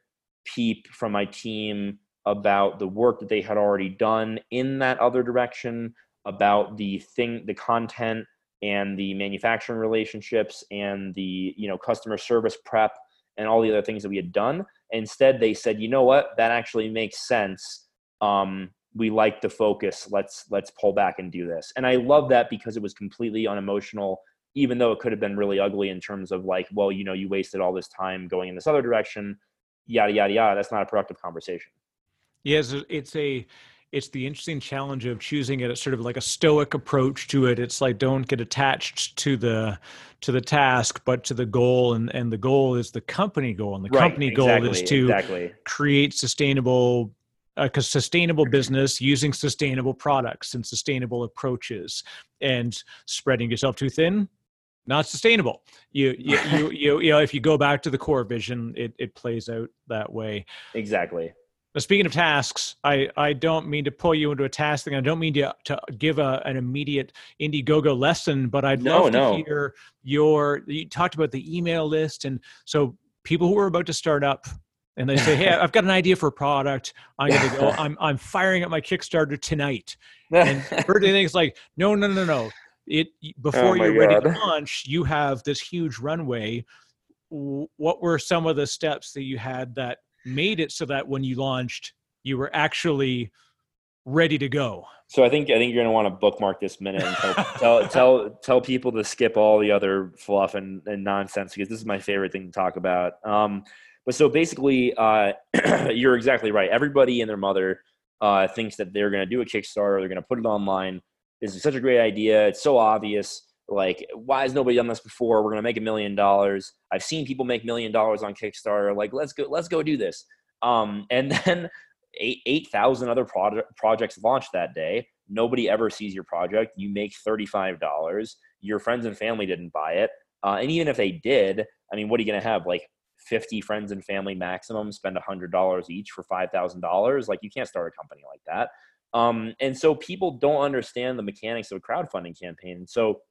peep from my team about the work that they had already done in that other direction, about the thing, the content and the manufacturing relationships and the you know customer service prep and all the other things that we had done. Instead, they said, you know what, that actually makes sense. Um, we like the focus. Let's let's pull back and do this. And I love that because it was completely unemotional even though it could have been really ugly in terms of like, well, you know, you wasted all this time going in this other direction, yada yada yada. That's not a productive conversation. Yes, it's a it's the interesting challenge of choosing it as sort of like a stoic approach to it. It's like don't get attached to the to the task, but to the goal, and and the goal is the company goal, and the right, company exactly, goal is to exactly. create sustainable a sustainable business using sustainable products and sustainable approaches and spreading yourself too thin not sustainable. You, you, you, you, you know, if you go back to the core vision, it, it plays out that way. Exactly. But speaking of tasks, I, I don't mean to pull you into a task thing. I don't mean to, to give a, an immediate Indiegogo lesson, but I'd no, love to no. hear your, you talked about the email list. And so people who are about to start up and they say, Hey, I've got an idea for a product. I'm going to go, I'm, I'm firing up my Kickstarter tonight. And first thing is like, no, no, no, no it before oh you're God. ready to launch you have this huge runway. What were some of the steps that you had that made it so that when you launched you were actually ready to go? So i think i think you're going to want to bookmark this minute and tell, tell, tell tell people to skip all the other fluff and, and nonsense because this is my favorite thing to talk about. Um, but so basically uh, you're exactly right. Everybody and their mother uh, thinks that they're going to do a kickstarter they're going to put it online this is such a great idea. It's so obvious. Like, why has nobody done this before? We're gonna make a million dollars. I've seen people make million dollars on Kickstarter. Like, let's go, let's go do this. Um, and then eight eight thousand other project, projects launched that day. Nobody ever sees your project. You make thirty five dollars. Your friends and family didn't buy it, uh, and even if they did, I mean, what are you gonna have? Like 50 friends and family maximum spend $100 each for $5,000. Like you can't start a company like that. Um, and so people don't understand the mechanics of a crowdfunding campaign. So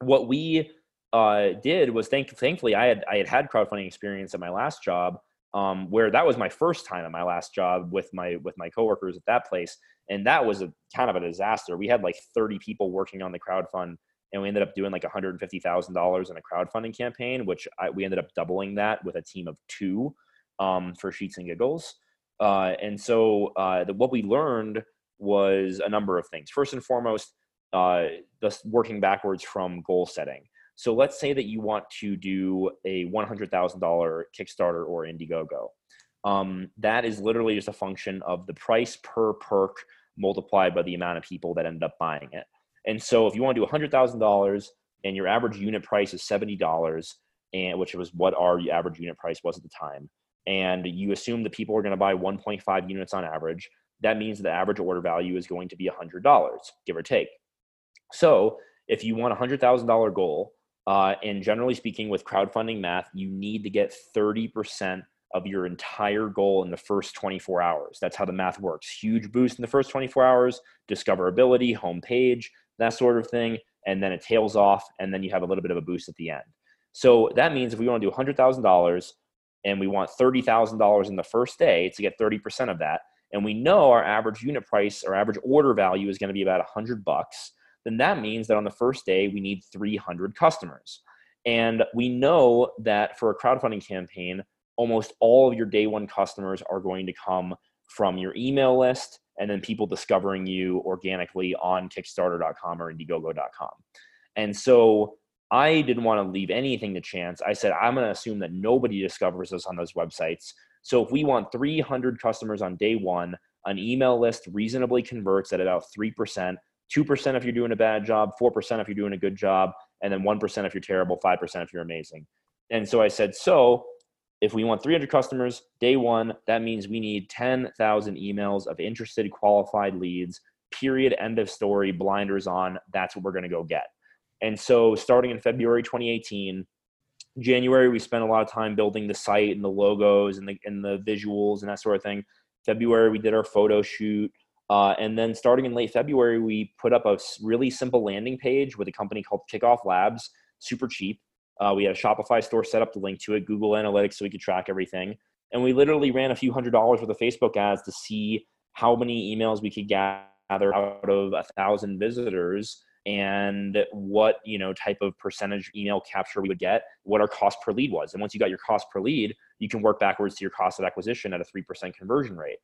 what we uh, did was thank, thankfully I had I had had crowdfunding experience at my last job, um, where that was my first time at my last job with my with my coworkers at that place, and that was a kind of a disaster. We had like 30 people working on the crowdfund, and we ended up doing like 150 thousand dollars in a crowdfunding campaign, which I, we ended up doubling that with a team of two um, for Sheets and Giggles. Uh, and so uh, the, what we learned was a number of things. First and foremost, uh, just working backwards from goal setting. So let's say that you want to do a $100,000 Kickstarter or Indiegogo. Um, that is literally just a function of the price per perk multiplied by the amount of people that end up buying it. And so if you want to do $100,000 and your average unit price is $70, and which was what our average unit price was at the time, and you assume that people are going to buy 1.5 units on average, that means the average order value is going to be $100, give or take. So if you want a $100,000 goal, uh, and generally speaking, with crowdfunding math, you need to get 30% of your entire goal in the first 24 hours. That's how the math works. Huge boost in the first 24 hours, discoverability, homepage, that sort of thing. And then it tails off, and then you have a little bit of a boost at the end. So that means if we want to do $100,000, and we want $30,000 in the first day to get 30% of that, and we know our average unit price or average order value is going to be about 100 bucks, then that means that on the first day we need 300 customers. And we know that for a crowdfunding campaign, almost all of your day one customers are going to come from your email list and then people discovering you organically on Kickstarter.com or Indiegogo.com. And so I didn't want to leave anything to chance. I said, I'm going to assume that nobody discovers us on those websites. So if we want 300 customers on day one, an email list reasonably converts at about 3%, 2% if you're doing a bad job, 4% if you're doing a good job, and then 1% if you're terrible, 5% if you're amazing. And so I said, so if we want 300 customers day one, that means we need 10,000 emails of interested qualified leads, period, end of story, blinders on. That's what we're going to go get. And so starting in February 2018, January, we spent a lot of time building the site and the logos and the, and the visuals and that sort of thing. February, we did our photo shoot. Uh, and then starting in late February, we put up a really simple landing page with a company called Kickoff Labs, super cheap. Uh, we had a Shopify store set up to link to it, Google Analytics so we could track everything. And we literally ran a few hundred dollars worth of Facebook ads to see how many emails we could gather out of a thousand visitors and what you know type of percentage email capture we would get what our cost per lead was. And once you got your cost per lead you can work backwards to your cost of acquisition at a 3% conversion rate.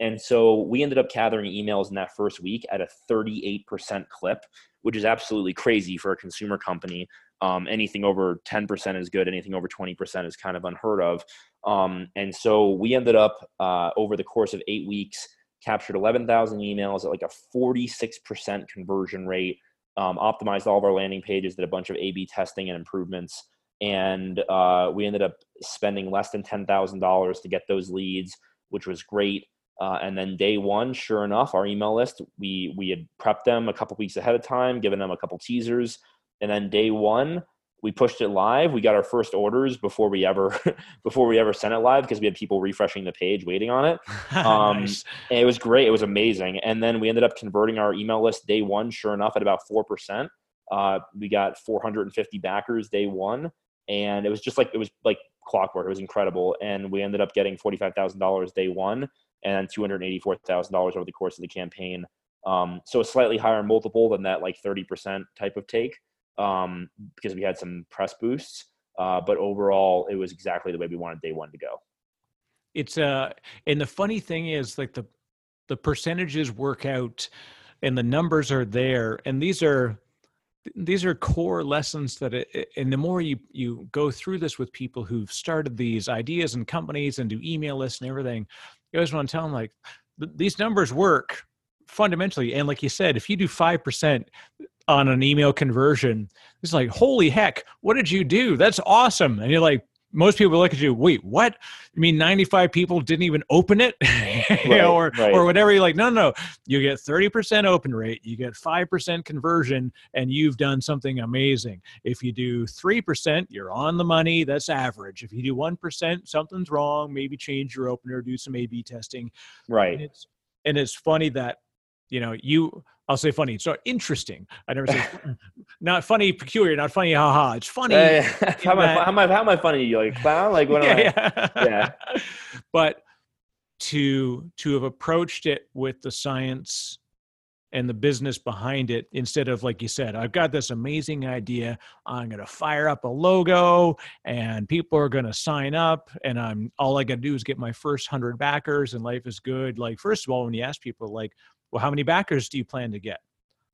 And so we ended up gathering emails in that first week at a 38% clip which is absolutely crazy for a consumer company. Um, anything over 10% is good anything over 20% is kind of unheard of. Um, and so we ended up uh, over the course of eight weeks captured 11000 emails at like a 46% conversion rate um, optimized all of our landing pages, did a bunch of A/B testing and improvements, and uh, we ended up spending less than ten thousand dollars to get those leads, which was great. Uh, and then day one, sure enough, our email list we we had prepped them a couple weeks ahead of time, given them a couple teasers, and then day one we pushed it live. We got our first orders before we ever before we ever sent it live because we had people refreshing the page waiting on it. Um, nice. it was great. It was amazing. And then we ended up converting our email list day one. Sure enough, at about four percent. Uh, we got 450 backers day one, and it was just like it was like clockwork. It was incredible, and we ended up getting forty five thousand dollars day one, and two hundred eighty four thousand dollars over the course of the campaign. Um, so a slightly higher multiple than that like 30% type of take um, because we had some press boosts. Uh, but overall, it was exactly the way we wanted day one to go. It's uh, and the funny thing is, like the the percentages work out, and the numbers are there, and these are these are core lessons that it, and the more you you go through this with people who've started these ideas and companies and do email lists and everything you always want to tell them like these numbers work fundamentally and like you said if you do 5% on an email conversion. It's like, holy heck, what did you do? That's awesome. And you're like, most people look at you, wait, what? I mean 95 people didn't even open it? right, or right. or whatever. You're like, no, no, no. you get 30% open rate, you get 5% conversion, and you've done something amazing. If you do 3%, you're on the money. That's average. If you do 1%, something's wrong. Maybe change your opener, do some A B testing. Right. And it's, and it's funny that, you know, you I'll say funny. So interesting. I never say not funny, peculiar, not funny, haha. It's funny. Uh, how, am I, how, am I, how am I funny? You like clown? Like what? yeah, I, yeah. yeah. but to to have approached it with the science and the business behind it instead of like you said i've got this amazing idea i'm going to fire up a logo and people are going to sign up and i'm all i got to do is get my first 100 backers and life is good like first of all when you ask people like well, how many backers do you plan to get?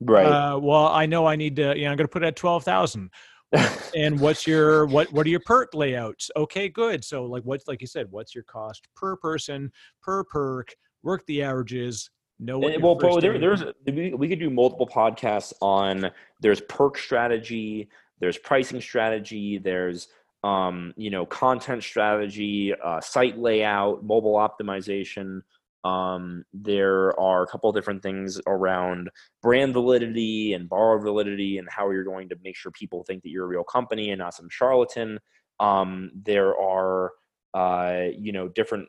Right. Uh, well, I know I need to. You know, I'm going to put it at twelve thousand. and what's your what? What are your perk layouts? Okay, good. So, like, what's like you said, what's your cost per person per perk? Work the averages. Know what. well, but there, there's we, we could do multiple podcasts on. There's perk strategy. There's pricing strategy. There's um, you know, content strategy, uh, site layout, mobile optimization. Um, there are a couple different things around brand validity and borrower validity and how you're going to make sure people think that you're a real company and not some charlatan. Um, there are uh, you know different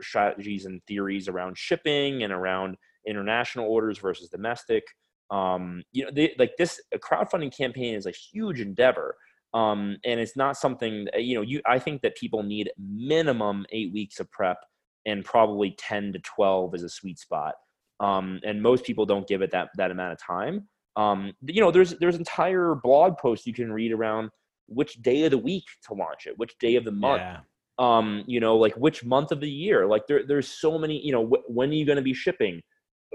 strategies and theories around shipping and around international orders versus domestic. Um, you know, they, like this a crowdfunding campaign is a huge endeavor. Um, and it's not something you know. You, I think that people need minimum eight weeks of prep, and probably ten to twelve is a sweet spot. Um, and most people don't give it that that amount of time. Um, you know, there's there's entire blog posts you can read around which day of the week to launch it, which day of the month. Yeah. Um, you know, like which month of the year. Like there, there's so many. You know, wh- when are you going to be shipping?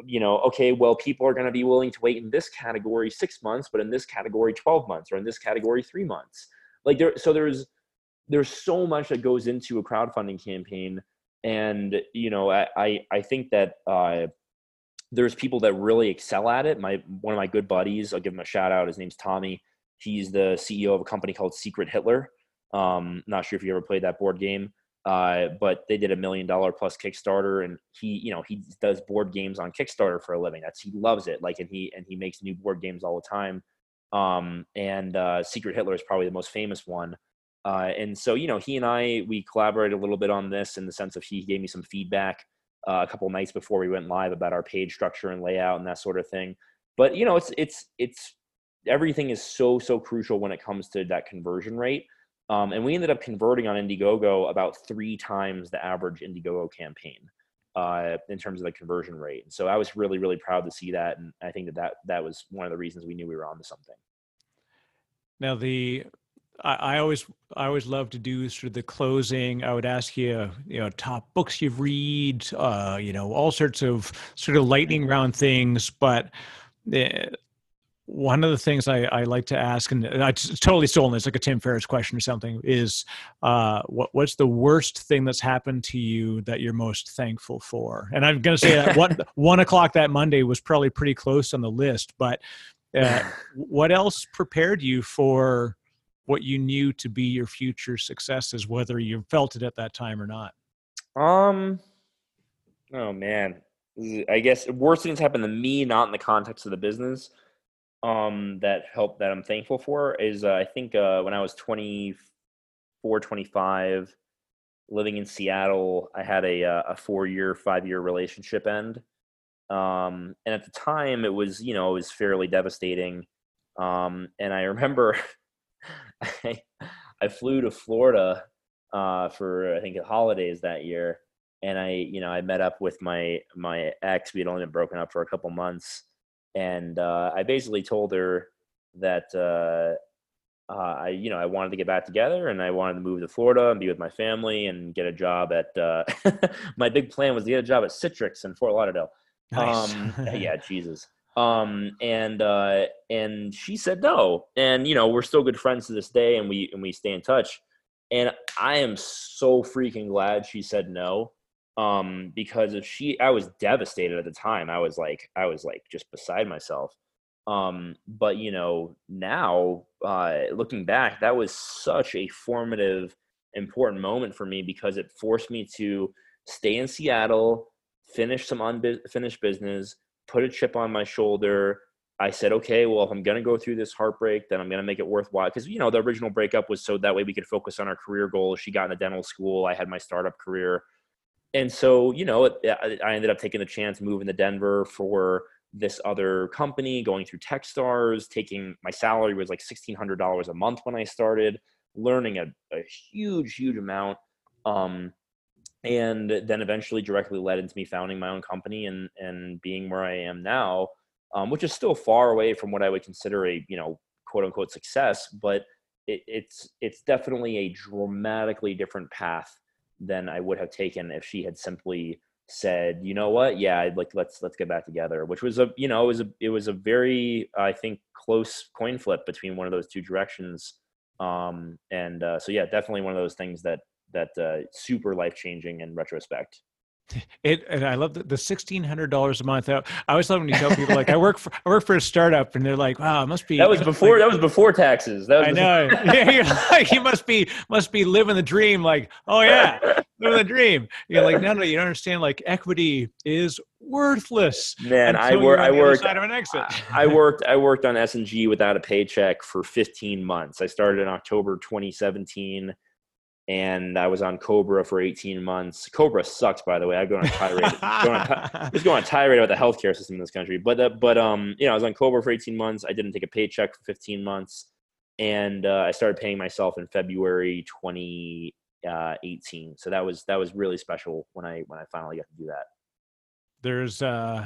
You know, okay, well, people are going to be willing to wait in this category six months, but in this category twelve months, or in this category three months. Like there, so there's there's so much that goes into a crowdfunding campaign, and you know, I I, think that. Uh, there's people that really excel at it. My one of my good buddies, I'll give him a shout out. His name's Tommy. He's the CEO of a company called Secret Hitler. Um, not sure if you ever played that board game, uh, but they did a million dollar plus Kickstarter, and he, you know, he does board games on Kickstarter for a living. That's he loves it. Like, and he and he makes new board games all the time. Um, and uh, Secret Hitler is probably the most famous one. Uh, and so, you know, he and I we collaborated a little bit on this in the sense of he gave me some feedback uh, a couple nights before we went live about our page structure and layout and that sort of thing. But you know, it's it's it's everything is so so crucial when it comes to that conversion rate. Um, and we ended up converting on Indiegogo about three times the average Indiegogo campaign uh, in terms of the conversion rate. And so I was really really proud to see that, and I think that that that was one of the reasons we knew we were onto something. Now the I, I always I always love to do sort of the closing. I would ask you, you know, top books you've read, uh, you know, all sorts of sort of lightning round things. But uh, one of the things I, I like to ask, and it's totally stolen, it's like a Tim Ferriss question or something, is uh, what what's the worst thing that's happened to you that you're most thankful for? And I'm going to say that one one o'clock that Monday was probably pretty close on the list, but uh, what else prepared you for? What you knew to be your future successes, whether you felt it at that time or not? Um, oh man, I guess worst things happen to me, not in the context of the business. Um, that help that I'm thankful for is uh, I think uh, when I was 24, 25, living in Seattle, I had a uh, a four year, five year relationship end. Um, and at the time, it was you know it was fairly devastating. Um, and I remember I, I flew to Florida uh, for I think holidays that year, and I you know I met up with my my ex. We had only been broken up for a couple months, and uh, I basically told her that uh, uh, I you know I wanted to get back together and I wanted to move to Florida and be with my family and get a job at. Uh, my big plan was to get a job at Citrix in Fort Lauderdale. Nice. Um, yeah, Jesus um and uh and she said no. And you know we're still good friends to this day and we and we stay in touch. And i am so freaking glad she said no um because if she i was devastated at the time. I was like i was like just beside myself. Um but you know now uh looking back that was such a formative important moment for me because it forced me to stay in seattle finish some unfinished business put a chip on my shoulder. I said, okay, well, if I'm going to go through this heartbreak, then I'm going to make it worthwhile. Because, you know, the original breakup was so that way we could focus on our career goals. She got into dental school. I had my startup career. And so, you know, I ended up taking the chance, moving to Denver for this other company, going through Techstars, taking my salary was like $1,600 a month when I started, learning a, a huge, huge amount. Um, and then eventually directly led into me founding my own company and and being where I am now, um, which is still far away from what I would consider a you know quote unquote success, but it, it's it's definitely a dramatically different path than I would have taken if she had simply said, you know what, yeah, like let's let's get back together, which was a you know it was a it was a very I think close coin flip between one of those two directions, um, and uh, so yeah, definitely one of those things that that uh, super life changing in retrospect. It and I love the, the sixteen hundred dollars a month. I, I always love when you tell people like I work for I work for a startup and they're like, wow, it must be that was before like, that was before taxes. That was I know. yeah, like, you must be must be living the dream. Like, oh yeah, living the dream. You're like, no, no, you don't understand. Like, equity is worthless. Man, I work. I worked. An exit. I worked. I worked on S and G without a paycheck for 15 months. I started in October 2017 and I was on Cobra for 18 months. Cobra sucks, by the way. I go on a tirade. going on, just going on a tirade about the healthcare system in this country. But uh, but um, you know, I was on Cobra for 18 months. I didn't take a paycheck for 15 months. and uh, I started paying myself in February 2018. So that was that was really special when I when I finally got to do that. There's uh,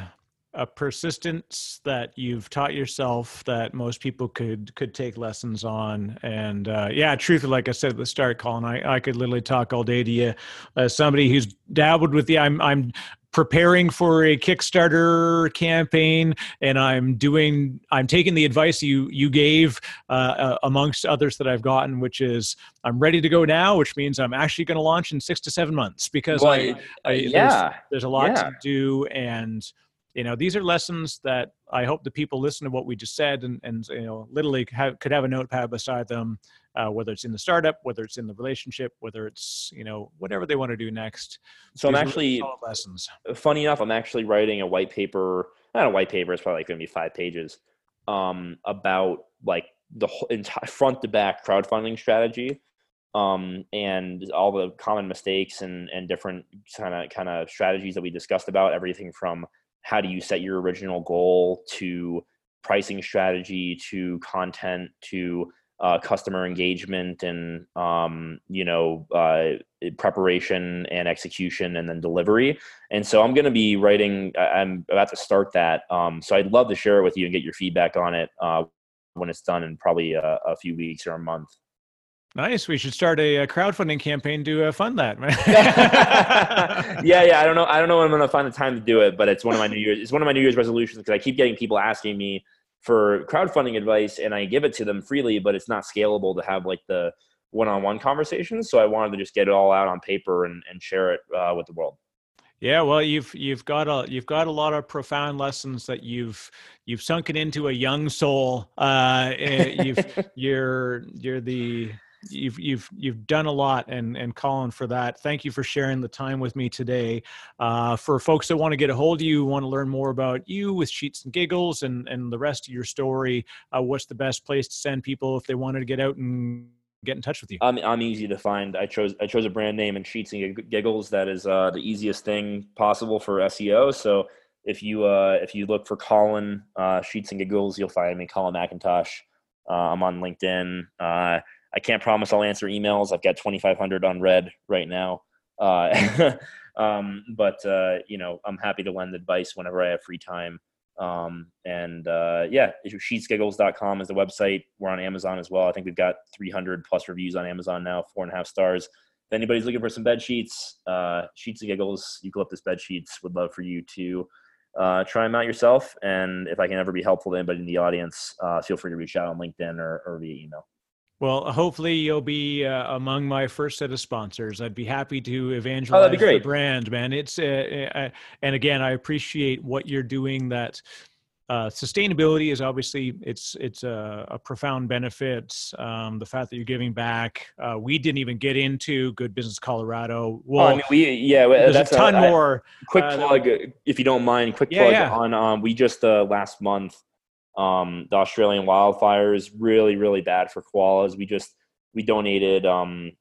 a persistence that you've taught yourself that most people could could take lessons on and uh, yeah truthfully like i said at the start colin I, I could literally talk all day to you as somebody who's dabbled with the i'm i'm preparing for a kickstarter campaign and i'm doing i'm taking the advice you you gave uh, uh, amongst others that i've gotten which is i'm ready to go now which means i'm actually going to launch in six to seven months because Well, I, I yeah, there's, there's a lot yeah. to do and you know these are lessons that i hope the people listen to what we just said and and you know literally have, could have a notepad beside them uh, whether it's in the startup whether it's in the relationship whether it's you know whatever they want to do next So I'm These really actually lessons funny enough, I'm actually writing a white paper. Not a white paper. It's probably going to be five pages um, about like the whole entire front to back crowdfunding strategy um, and all the common mistakes and and different kind of kind of strategies that we discussed about. Everything from how do you set your original goal to pricing strategy to content to uh, customer engagement and um, you know uh, preparation and execution and then delivery? And so i'm going to be writing i'm about to start that um, so i'd love to share it with you and get your feedback on it uh, when it's done in probably a, a few weeks or a month nice we should start a, uh crowdfunding campaign to uh, fund that yeah yeah i don't know i don't know when i'm going to find the time to do it but it's one of my new year's it's one of my new year's resolutions because i keep getting people asking me for crowdfunding advice and i give it to them freely but it's not scalable to have like the one-on-one conversations so i wanted to just get it all out on paper and, and share it uh, with the world Yeah, well, you've you've got a you've got a lot of profound lessons that you've you've sunken into a young soul. Uh, eh, you've you're you're the you've you've you've done a lot, and and Colin for that. Thank you for sharing the time with me today. Uh, for folks that want to get a hold of you, want to learn more about you with Sheets and Giggles and and the rest of your story. Uh, what's the best place to send people if they wanted to get out and get in touch with you? I'm I'm easy to find. I chose I chose a brand name and Sheets and Giggles that is uh, the easiest thing possible for SEO. So if you uh, if you look for Colin uh, Sheets and Giggles, you'll find me Colin McIntosh. Uh, I'm on LinkedIn. I can't promise I'll answer emails. I've got 2,500 on red right now. Uh, um, but uh, you know, I'm happy to lend advice whenever I have free time. Um, and uh, yeah, sheetsgiggles.com is the website. We're on Amazon as well. I think we've got 300 plus reviews on Amazon now, four and a half stars. If anybody's looking for some bed sheets, uh, Sheets and Giggles, Eucalyptus bed sheets, would love for you to uh, try them out yourself. And if I can ever be helpful to anybody in the audience, uh, feel free to reach out on LinkedIn or, or via email. Well, hopefully you'll be uh, among my first set of sponsors. I'd be happy to evangelize be the brand, man. It's uh, uh, and again, I appreciate what you're doing. That uh, sustainability is obviously it's it's a, a profound benefit. Um, the fact that you're giving back. Uh, we didn't even get into Good Business Colorado. Well, oh, I mean, we yeah, there's that's a ton I- more. quick uh, plug if you don't mind quick Yeah, plug yeah. on um we just uh last month um the australian wildfires really really bad for koalas. We just we donated um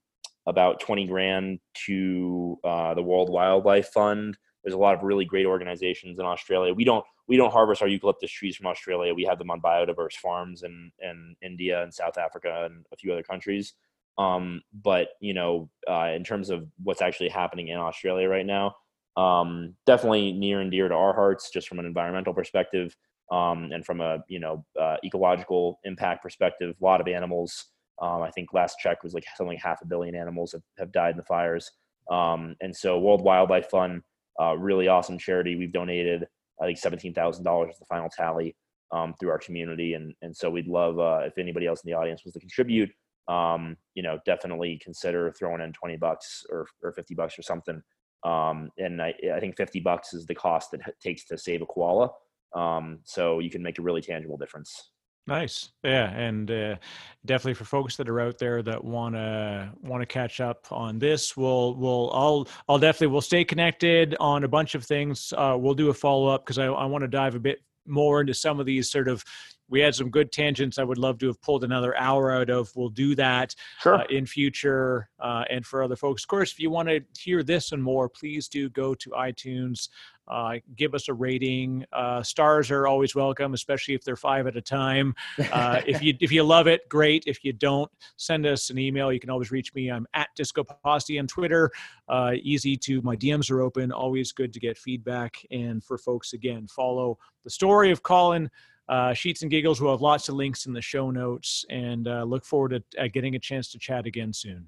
about 20 grand to uh, the world wildlife fund. There's a lot of really great organizations in australia. We don't we don't harvest our eucalyptus trees from australia. We have them on biodiverse farms in in india and south africa and a few other countries. Um, but you know uh, in terms of what's actually happening in australia right now um, definitely near and dear to our hearts, just from an environmental perspective um, and from a you know uh, ecological impact perspective. A lot of animals. Um, I think last check was like something like half a billion animals have, have died in the fires. Um, and so World Wildlife Fund, uh, really awesome charity. We've donated I think seventeen thousand dollars is the final tally um, through our community, and and so we'd love uh, if anybody else in the audience was to contribute. Um, you know, definitely consider throwing in twenty bucks or or fifty bucks or something um, and I, I think 50 bucks is the cost that it takes to save a koala. Um, so you can make a really tangible difference. Nice, yeah, and uh, definitely for folks that are out there that want to want to catch up on this, we'll we'll I'll I'll definitely we'll stay connected on a bunch of things. Uh, we'll do a follow up because I I want to dive a bit more into some of these sort of we had some good tangents. I would love to have pulled another hour out of. We'll do that Sure. uh, in future uh, and for other folks. Of course, if you want to hear this and more, please do go to iTunes. Uh, give us a rating. Uh, stars are always welcome, especially if they're five at a time. Uh, if you if you love it, great. If you don't, send us an email. You can always reach me. I'm at Disco Posse on Twitter. Uh, easy to my DMs are open. Always good to get feedback. And for folks, again, follow the story of Colin uh, Sheets and Giggles. We'll have lots of links in the show notes and uh, look forward to uh, getting a chance to chat again soon.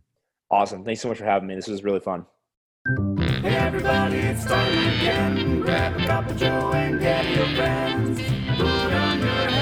Awesome. Thanks so much for having me. This was really fun. Hey, everybody, it's starting again. Grab a cup of Joe and get your friends. Put on your head.